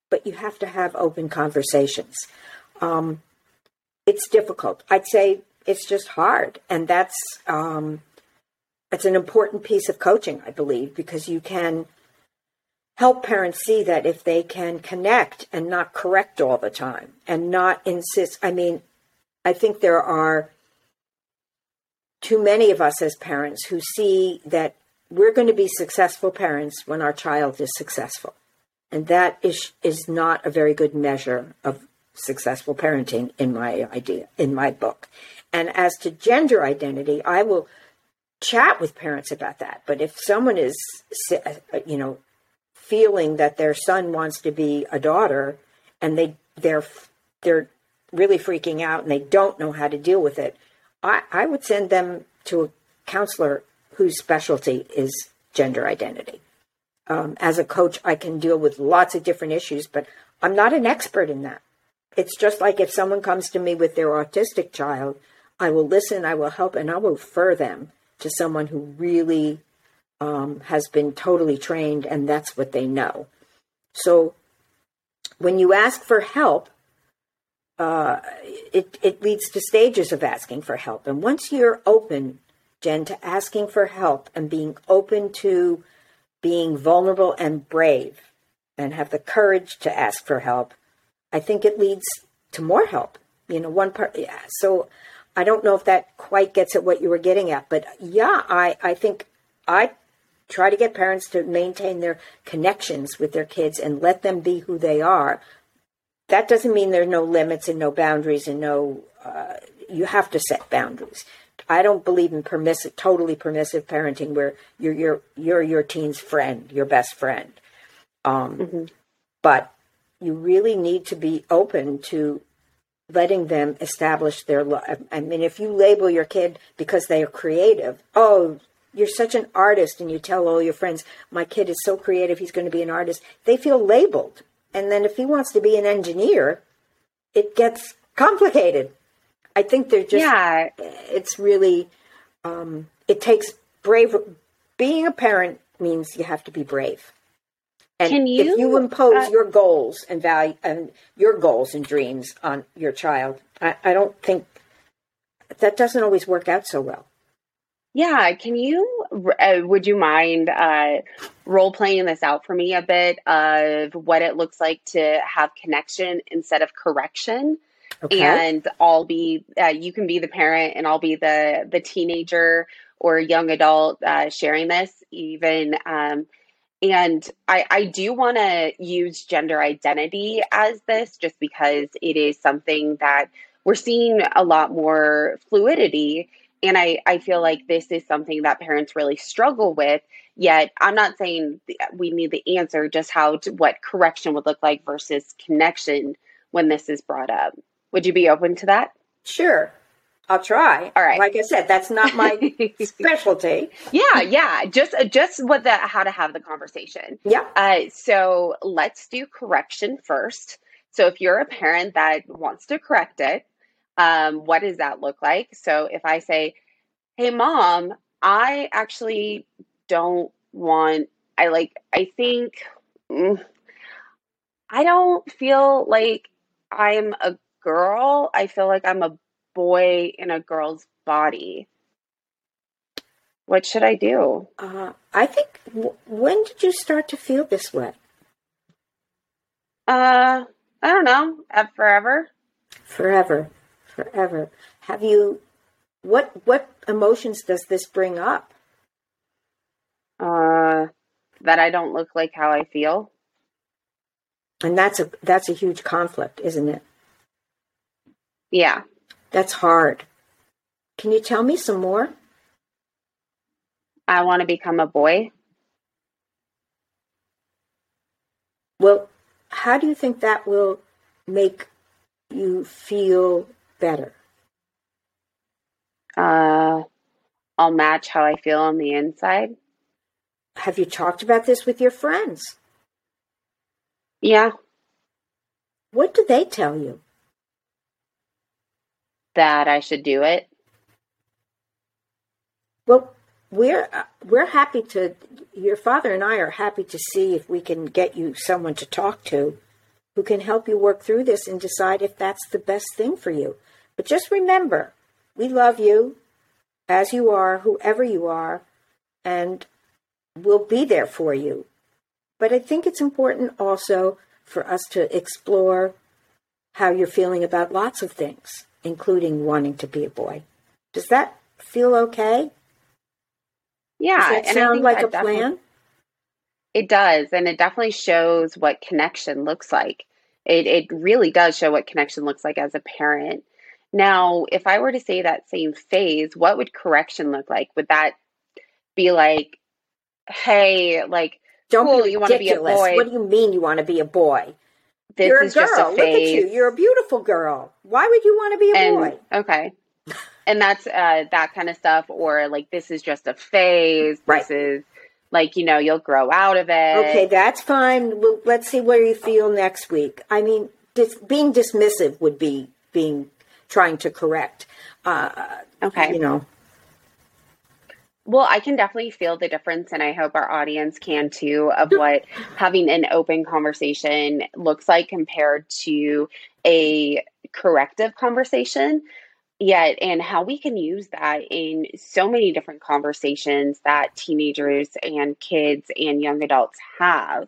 but you have to have open conversations. Um, it's difficult. I'd say it's just hard, and that's um, it's an important piece of coaching, I believe, because you can help parents see that if they can connect and not correct all the time and not insist. I mean, I think there are too many of us as parents who see that we're going to be successful parents when our child is successful. And that is is not a very good measure of successful parenting in my idea in my book. And as to gender identity, I will chat with parents about that. But if someone is you know feeling that their son wants to be a daughter and they they're they're really freaking out and they don't know how to deal with it, I, I would send them to a counselor whose specialty is gender identity. Um, as a coach, I can deal with lots of different issues, but I'm not an expert in that. It's just like if someone comes to me with their autistic child, I will listen, I will help, and I will refer them to someone who really um, has been totally trained and that's what they know. So when you ask for help, uh, it, it leads to stages of asking for help. And once you're open, Jen, to asking for help and being open to being vulnerable and brave and have the courage to ask for help, I think it leads to more help. You know, one part, yeah. So I don't know if that quite gets at what you were getting at, but yeah, I, I think I try to get parents to maintain their connections with their kids and let them be who they are. That doesn't mean there are no limits and no boundaries and no, uh, you have to set boundaries. I don't believe in permissive, totally permissive parenting where you're your you're your teen's friend, your best friend. Um, mm-hmm. But you really need to be open to letting them establish their life. I mean, if you label your kid because they are creative, oh, you're such an artist and you tell all your friends, my kid is so creative, he's going to be an artist, they feel labeled. And then if he wants to be an engineer, it gets complicated. I think they're just, yeah. it's really, um, it takes brave. Being a parent means you have to be brave. And Can you, if you impose uh, your goals and value and your goals and dreams on your child, I, I don't think that doesn't always work out so well. Yeah, can you, uh, would you mind uh, role playing this out for me a bit of what it looks like to have connection instead of correction? Okay. And I'll be, uh, you can be the parent and I'll be the, the teenager or young adult uh, sharing this, even. Um, and I, I do want to use gender identity as this just because it is something that we're seeing a lot more fluidity. And I, I feel like this is something that parents really struggle with. Yet i'm not saying we need the answer just how to, what correction would look like versus connection when this is brought up. Would you be open to that? Sure I'll try. All right. Like I said, that's not my [laughs] specialty. Yeah, yeah. Just just what the how to have the conversation. Yeah. Uh, so let's do correction first. So if you're a parent that wants to correct it, um, what does that look like? So if I say, hey, mom, I actually don't want, I like, I think, mm, I don't feel like I'm a girl. I feel like I'm a boy in a girl's body. What should I do? Uh, I think, w- when did you start to feel this way? Uh, I don't know. Forever. Forever forever. Have you what what emotions does this bring up? Uh that I don't look like how I feel. And that's a that's a huge conflict, isn't it? Yeah. That's hard. Can you tell me some more? I want to become a boy. Well, how do you think that will make you feel better? Uh, I'll match how I feel on the inside. Have you talked about this with your friends? Yeah. What do they tell you? That I should do it. Well, we're uh, we're happy to. Your father and I are happy to see if we can get you someone to talk to, who can help you work through this and decide if that's the best thing for you. But just remember, we love you as you are, whoever you are, and we'll be there for you. But I think it's important also for us to explore how you're feeling about lots of things, including wanting to be a boy. Does that feel okay? Yeah, Does that and I sound think like that a plan? It does, and it definitely shows what connection looks like. It it really does show what connection looks like as a parent. Now, if I were to say that same phase, what would correction look like? Would that be like, hey, like Don't cool, be you wanna be a boy. What do you mean you want to be a boy? This You're a is girl. just a Look at phase? you. You're a beautiful girl. Why would you want to be a and boy? okay. And that's uh that kind of stuff, or like this is just a phase. Right. This is like, you know, you'll grow out of it. Okay, that's fine. Well, let's see where you feel next week. I mean, dis- being dismissive would be being trying to correct. Uh, Okay. You know, Well, I can definitely feel the difference, and I hope our audience can too, of what having an open conversation looks like compared to a corrective conversation. Yet, and how we can use that in so many different conversations that teenagers and kids and young adults have.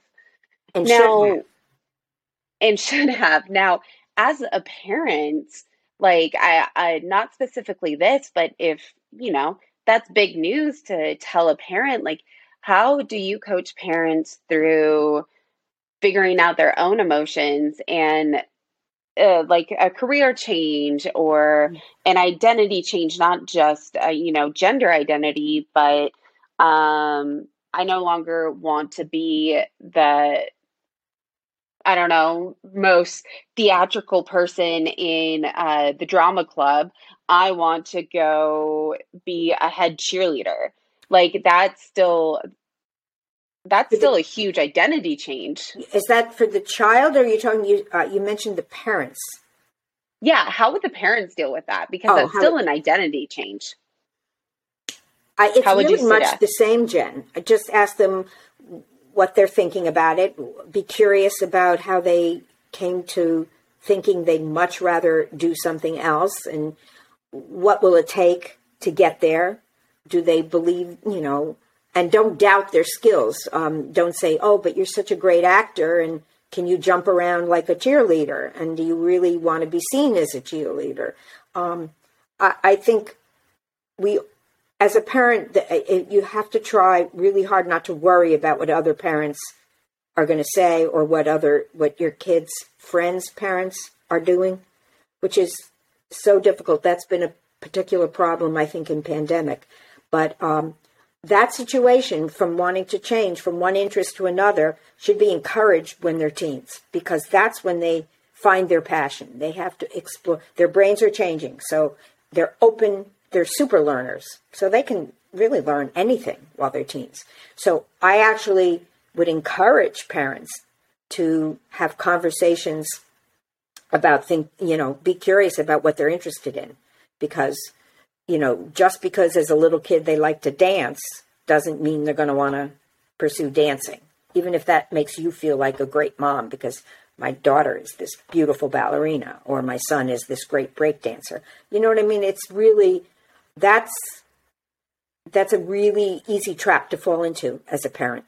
and now, should have. and should have. Now, as a parent, like I, I not specifically this, but if you know that's big news to tell a parent, like how do you coach parents through figuring out their own emotions and uh, like a career change or an identity change, not just uh, you know gender identity, but um, I no longer want to be the I don't know, most theatrical person in uh, the drama club. I want to go be a head cheerleader. Like that's still that's still a huge identity change. Is that for the child, or are you talking? You uh, you mentioned the parents. Yeah, how would the parents deal with that? Because Oh, that's still an identity change. I, it's How would really much that? the same, Jen. I just ask them what they're thinking about it. Be curious about how they came to thinking they'd much rather do something else, and what will it take to get there. Do they believe, you know, and don't doubt their skills. Um, don't say, oh, but you're such a great actor, and can you jump around like a cheerleader? And do you really want to be seen as a cheerleader? Um, I, I think we as a parent, the- it- you have to try really hard not to worry about what other parents are going to say or what other what your kids' friends' parents are doing, which is so difficult. That's been a particular problem, I think, in pandemic. But um, that situation, from wanting to change from one interest to another, should be encouraged when they're teens because that's when they find their passion. They have to explore. Their brains are changing, so they're open. They're super learners, so they can really learn anything while they're teens. So I actually would encourage parents to have conversations about think you know be curious about what they're interested in because you know just because as a little kid they like to dance doesn't mean they're going to want to pursue dancing even if that makes you feel like a great mom because my daughter is this beautiful ballerina or my son is this great break dancer you know what i mean it's really that's that's a really easy trap to fall into as a parent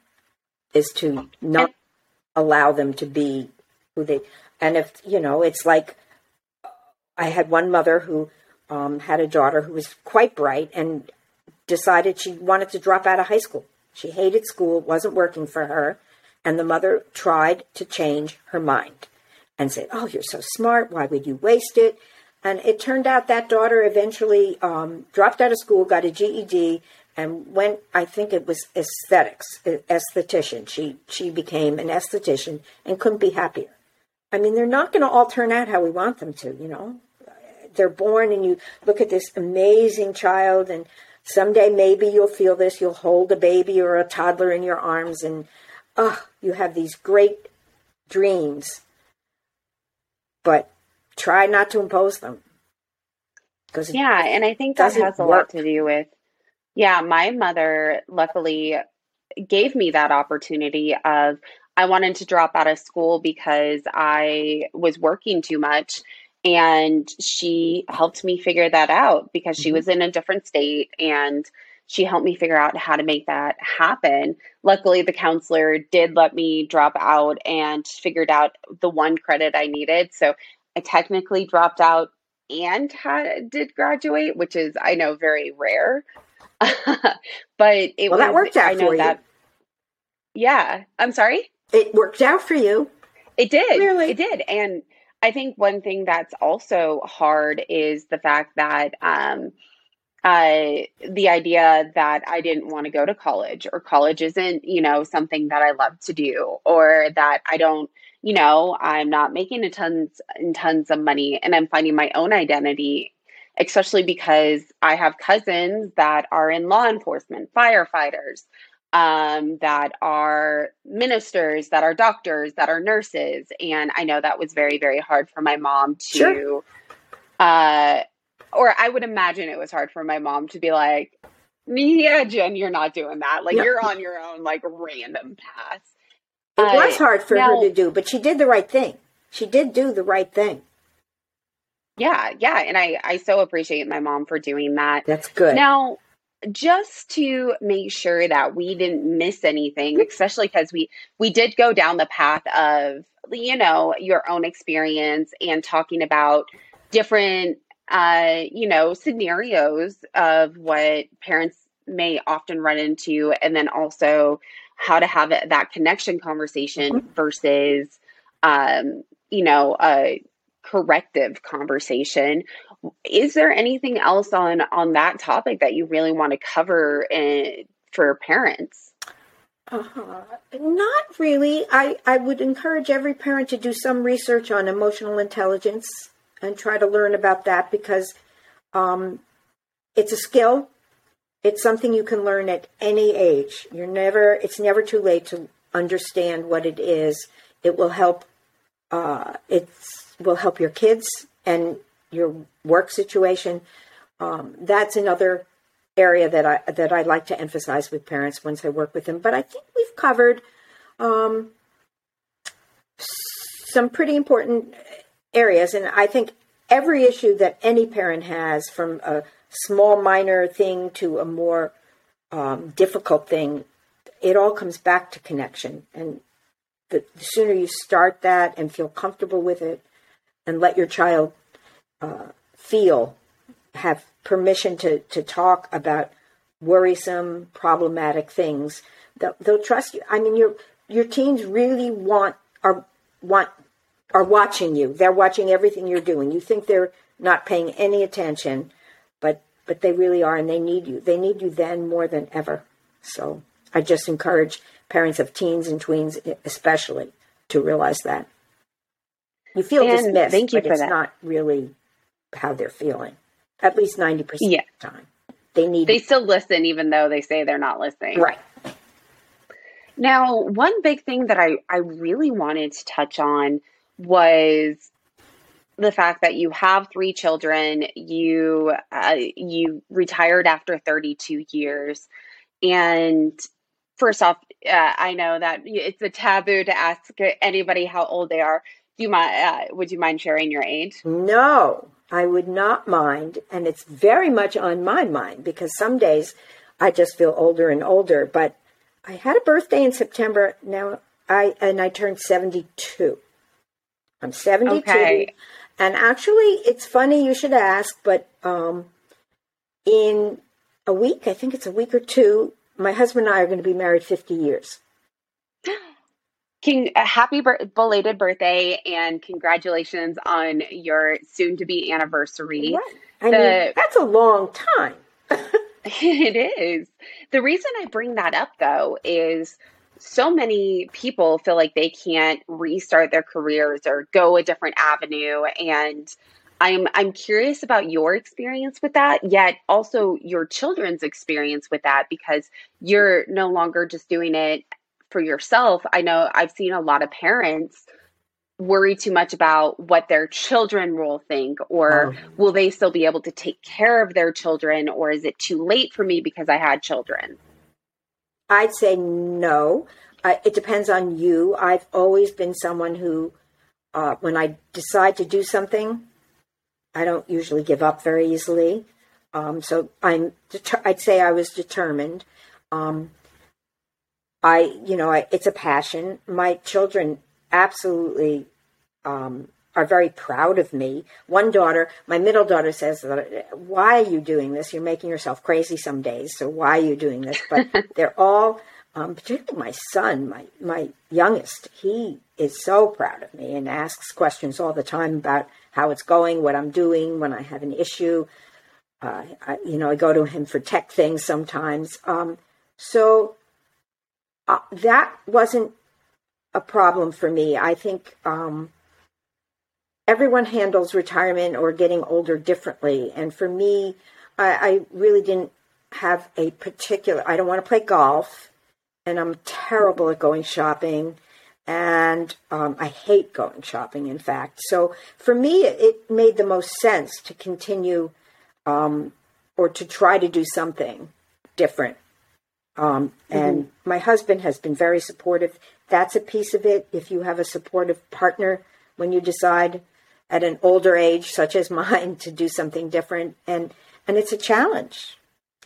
is to not allow them to be who they and if you know it's like i had one mother who um, had a daughter who was quite bright and decided she wanted to drop out of high school. She hated school wasn't working for her and the mother tried to change her mind and said oh you're so smart. Why would you waste it and it turned out that daughter eventually um, dropped out of school got a ged and went i think it was aesthetics esthetician she she became an esthetician and couldn't be happier I mean, they're not going to all turn out how we want them to, you know. They're born, and you look at this amazing child, and someday maybe you'll feel this. You'll hold a baby or a toddler in your arms, and oh, you have these great dreams. but try not to impose them. Because yeah, and I think that has a work. lot to do with yeah, my mother luckily gave me that opportunity of I wanted to drop out of school because I was working too much and she helped me figure that out because she mm-hmm. was in a different state and she helped me figure out how to make that happen. Luckily, the counselor did let me drop out and figured out the one credit I needed. So I technically dropped out and had, did graduate, which is, I know, very rare. [laughs] but it well, was, that worked out I know for that, you. Yeah. I'm sorry? It worked out for you. It did. Clearly. It did. And I think one thing that's also hard is the fact that um, uh, the idea that I didn't want to go to college or college isn't, you know, something that I love to do or that I don't, you know, I'm not making a tons and tons of money and I'm finding my own identity, especially because I have cousins that are in law enforcement, firefighters, um, that are ministers, that are doctors, that are nurses. And I know that was very, very hard for my mom to, sure. uh, or I would imagine it was hard for my mom to be like, yeah, Jen, you're not doing that. Like, you're on your own, like, random path. It uh, was hard for now, her to do, but she did the right thing. She did do the right thing. Yeah, yeah. And I, I so appreciate my mom for doing that. That's good. Now, just to make sure that we didn't miss anything especially because we we did go down the path of you know your own experience and talking about different uh you know scenarios of what parents may often run into and then also how to have that connection conversation mm-hmm. versus um you know a corrective conversation is there anything else on on that topic that you really want to cover in, for parents? Uh-huh. Not really. I, I would encourage every parent to do some research on emotional intelligence and try to learn about that because um, it's a skill. It's something you can learn at any age. You're never. It's never too late to understand what it is. It will help. Uh, it will help your kids and your work situation. Um, that's another area that I that I like to emphasize with parents once I work with them. But I think we've covered um, some pretty important areas, and I think every issue that any parent has, from a small minor thing to a more um, difficult thing, it all comes back to connection. And the, the sooner you start that and feel comfortable with it, and let your child uh, feel, have permission to, to talk about worrisome, problematic things. They'll, they'll trust you. I mean, your your teens really want are want are watching you. They're watching everything you're doing. You think they're not paying any attention, but they really are, and they need you. They need you then more than ever. So I just encourage parents of teens and tweens, especially, to realize that. You feel and dismissed, thank you but it's that. not really how they're feeling. At least 90% yeah. of the time. They need They still listen even though they say they're not listening. Right. Now, one big thing that I, I really wanted to touch on was the fact that you have three children, you uh, you retired after 32 years, and first off, uh, I know that it's a taboo to ask anybody how old they are. Do you mind? Uh, would you mind sharing your age? No, I would not mind, and it's very much on my mind because some days I just feel older and older. But I had a birthday in September. Now I and I turned seventy-two. I'm seventy-two, okay. And actually, it's funny you should ask, but um, in a week, I think it's a week or two, my husband and I are going to be married fifty years. [gasps] King, a happy belated birthday and congratulations on your soon to be anniversary. Right. I the, mean, that's a long time. [laughs] [laughs] it is. The reason I bring that up though is so many people feel like they can't restart their careers or go a different avenue and I'm I'm curious about your experience with that, yet also your children's experience with that because you're no longer just doing it for yourself, I know I've seen a lot of parents worry too much about what their children will think or oh. will they still be able to take care of their children or is it too late for me because I had children? I'd say no. Uh, it depends on you. I've always been someone who, uh, when I decide to do something, I don't usually give up very easily. Um, so I'm, deter- I'd say I was determined. Um, I, you know, I, it's a passion. My children absolutely um, are very proud of me. One daughter, my middle daughter says, "Why are you doing this? You're making yourself crazy some days. So why are you doing this?" But [laughs] they're all, um, particularly my son, my my youngest. He is so proud of me and asks questions all the time about how it's going, what I'm doing when I have an issue. Uh, I, you know, I go to him for tech things sometimes. Um, so uh, that wasn't a problem for me. I think um, everyone handles retirement or getting older differently. And for me, I, I really didn't have a particular, I don't want to play golf, and I'm terrible at going shopping. And um, I hate going shopping, in fact. So for me, it made the most sense to continue um, or to try to do something different um, and mm-hmm. my husband has been very supportive. That's a piece of it. If you have a supportive partner when you decide at an older age, such as mine, to do something different, and and it's a challenge.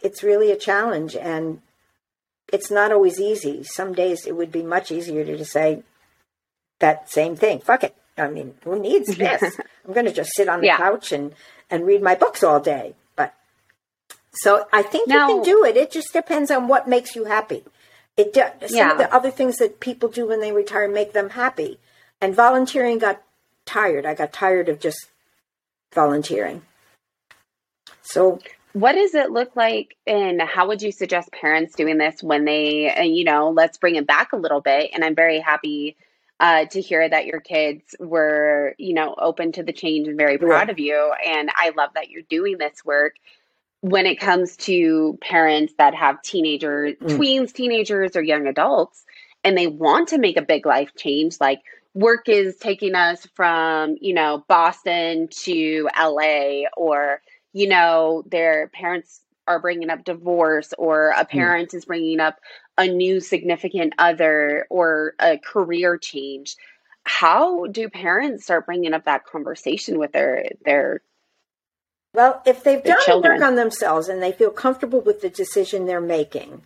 It's really a challenge, and it's not always easy. Some days it would be much easier to just say that same thing. Fuck it. I mean, who needs [laughs] this? I'm going to just sit on the yeah. couch and and read my books all day. But so I think now, you can do it. It just depends on what makes you happy. It some yeah. of the other things that people do when they retire make them happy. And volunteering got tired. I got tired of just volunteering. So what does it look like and how would you suggest parents doing this when they uh, you know let's bring it back a little bit and i'm very happy uh, to hear that your kids were you know open to the change and very proud yeah. of you and i love that you're doing this work when it comes to parents that have teenagers, mm. tweens, teenagers, or young adults, and they want to make a big life change, like work is taking us from, you know, Boston to LA, or, you know, their parents are bringing up divorce, or a mm. parent mm. is bringing up a new significant other, or a career change. How do parents start bringing up that conversation with their their well, if they've done children. work on themselves and they feel comfortable with the decision they're making,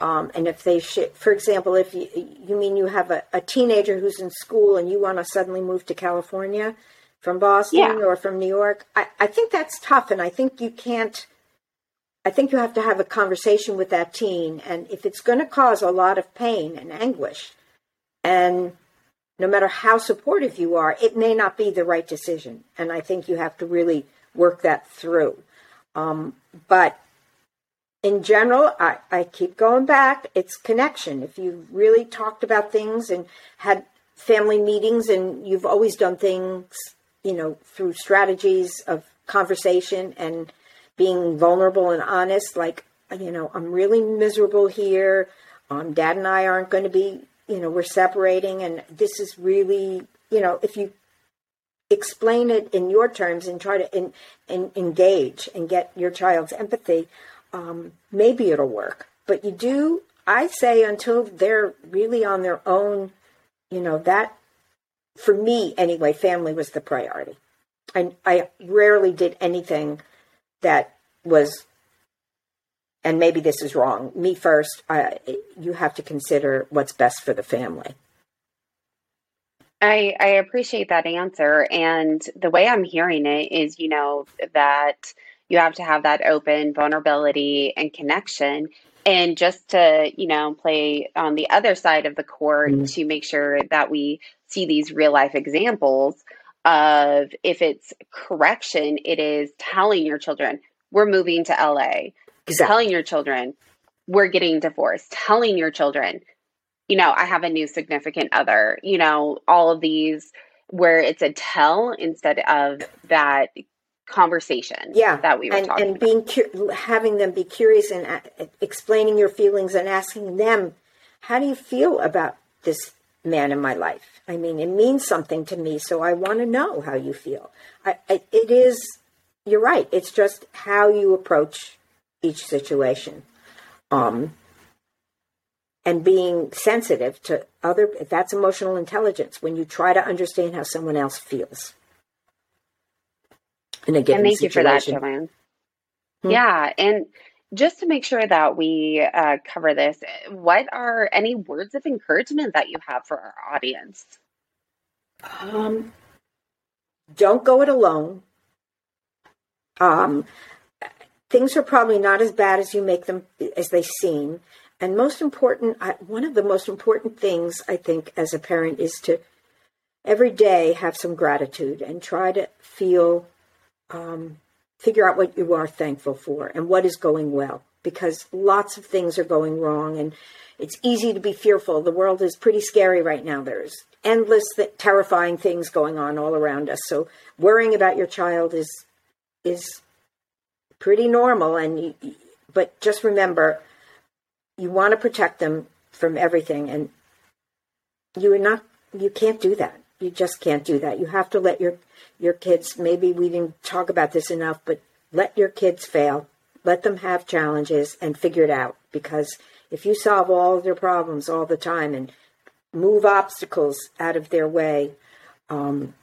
um, and if they should, for example, if you, you mean you have a, a, teenager who's in school and you want to suddenly move to California from Boston yeah. or from New York, I, I think that's tough. And I think you can't, I think you have to have a conversation with that teen. And if it's going to cause a lot of pain and anguish, and no matter how supportive you are, it may not be the right decision. And I think you have to really work that through. Um, but in general, I, I keep going back. It's connection. If you've really talked about things and had family meetings and you've always done things, you know, through strategies of conversation and being vulnerable and honest, like, you know, I'm really miserable here. Um, Dad and I aren't going to be, you know, we're separating and this is really, you know, if you explain it in your terms and try to in, in, engage and get your child's empathy, um, maybe it'll work. But you do, I say, until they're really on their own, you know, that, for me anyway, family was the priority. I, I rarely did anything that was, and maybe this is wrong, me first, I, you have to consider what's best for the family. I, I appreciate that answer. And the way I'm hearing it is, you know, that you have to have that open vulnerability and connection. And just to, you know, play on the other side of the court mm-hmm. to make sure that we see these real life examples of if it's correction, it is telling your children, we're moving to LA, exactly. telling your children, we're getting divorced, telling your children, you know, I have a new significant other, you know, all of these where it's a tell instead of that conversation yeah that we were and, talking and being cu- having them be curious and uh, explaining your feelings and asking them how do you feel about this man in my life I mean, it means something to me, so I want to know how you feel. I, I, it is, you're right. It's just how you approach each situation. Um, and being sensitive to other, that's emotional intelligence when you try to understand how someone else feels. In a given and thank situation. you for that, Joanne. Hmm? Yeah. And just to make sure that we uh, cover this, what are any words of encouragement that you have for our audience? Um, don't go it alone. Um, things are probably not as bad as you make them as they seem. And most important, one of the most important things I think as a parent is to every day have some gratitude and try to feel um, figure out what you are thankful for and what is going well because lots of things are going wrong and it's easy to be fearful. The world is pretty scary right now. There's endless th- terrifying things going on all around us. So worrying about your child is is pretty normal and you, but just remember you want to protect them from everything and you are not you can't do that. You just can't do that. You have to let your your kids, maybe we didn't talk about this enough, but let your kids fail. Let them have challenges and figure it out. Because if you solve all their problems all the time and move obstacles out of their way, um,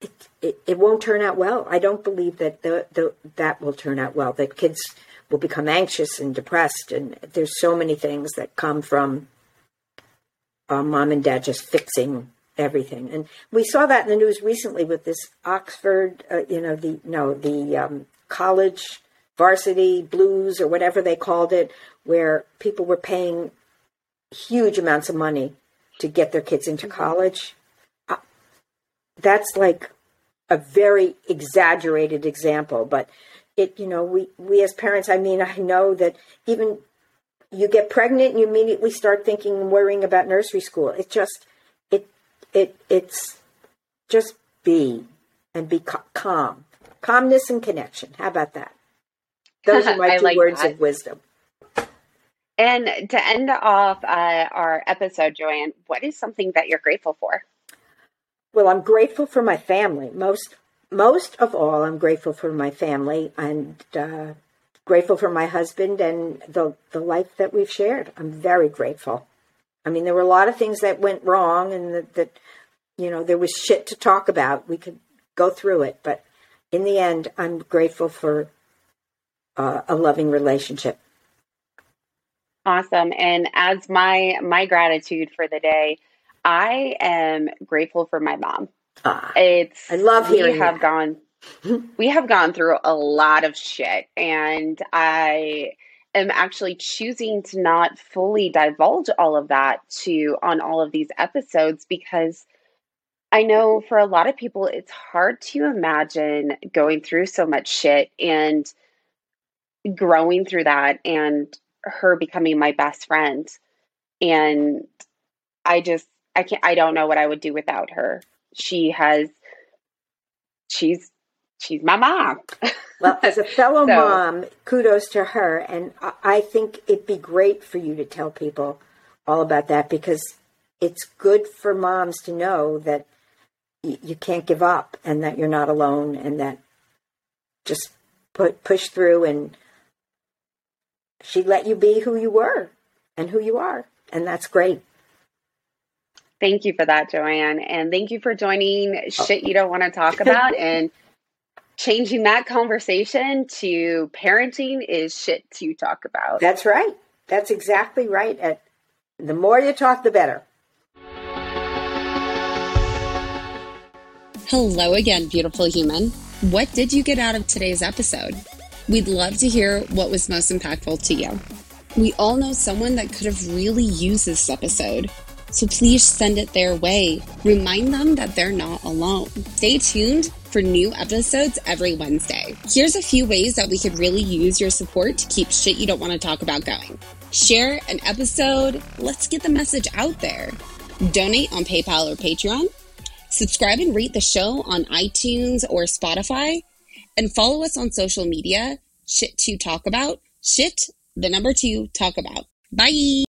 it, it, it won't turn out well. I don't believe that the, the, that will turn out well. That kids will become anxious and depressed, and there's so many things that come from uh, mom and dad just fixing everything. And we saw that in the news recently with this Oxford, uh, you know, the no, the um, college varsity blues or whatever they called it, where people were paying huge amounts of money to get their kids into mm-hmm. college. Uh, that's like a very exaggerated example, but it, you know, we, we as parents, I mean, I know that even you get pregnant and you immediately start thinking and worrying about nursery school. It just, it it's just be and be calm, calmness and connection. How about that? Those are [laughs] my two like words that. of wisdom. And to end off uh, our episode, Joanne, what is something that you're grateful for? Well, I'm grateful for my family. Most most of all, I'm grateful for my family and uh, grateful for my husband and the the life that we've shared. I'm very grateful. I mean, there were a lot of things that went wrong and that, that you know, there was shit to talk about. We could go through it, but in the end, I'm grateful for uh, a loving relationship. Awesome. And as my my gratitude for the day, I am grateful for my mom. Ah, it's I love hearing we have that. gone we have gone through a lot of shit and I am actually choosing to not fully divulge all of that to on all of these episodes because I know for a lot of people it's hard to imagine going through so much shit and growing through that and her becoming my best friend and I just I can't I don't know what I would do without her. She has she's she's my mom. [laughs] well, as a fellow so, mom, kudos to her. And I think it'd be great for you to tell people all about that because it's good for moms to know that you can't give up and that you're not alone and that just put push through and she let you be who you were and who you are and that's great thank you for that joanne and thank you for joining oh. shit you don't want to talk about [laughs] and changing that conversation to parenting is shit to talk about. That's right. That's exactly right. And the more you talk, the better. Hello again, beautiful human. What did you get out of today's episode? We'd love to hear what was most impactful to you. We all know someone that could have really used this episode. So please send it their way. Remind them that they're not alone. Stay tuned for new episodes every Wednesday. Here's a few ways that we could really use your support to keep shit you don't want to talk about going. Share an episode. Let's get the message out there. Donate on PayPal or Patreon. Subscribe and rate the show on iTunes or Spotify. And follow us on social media. Shit to talk about. Shit, the number two, talk about. Bye.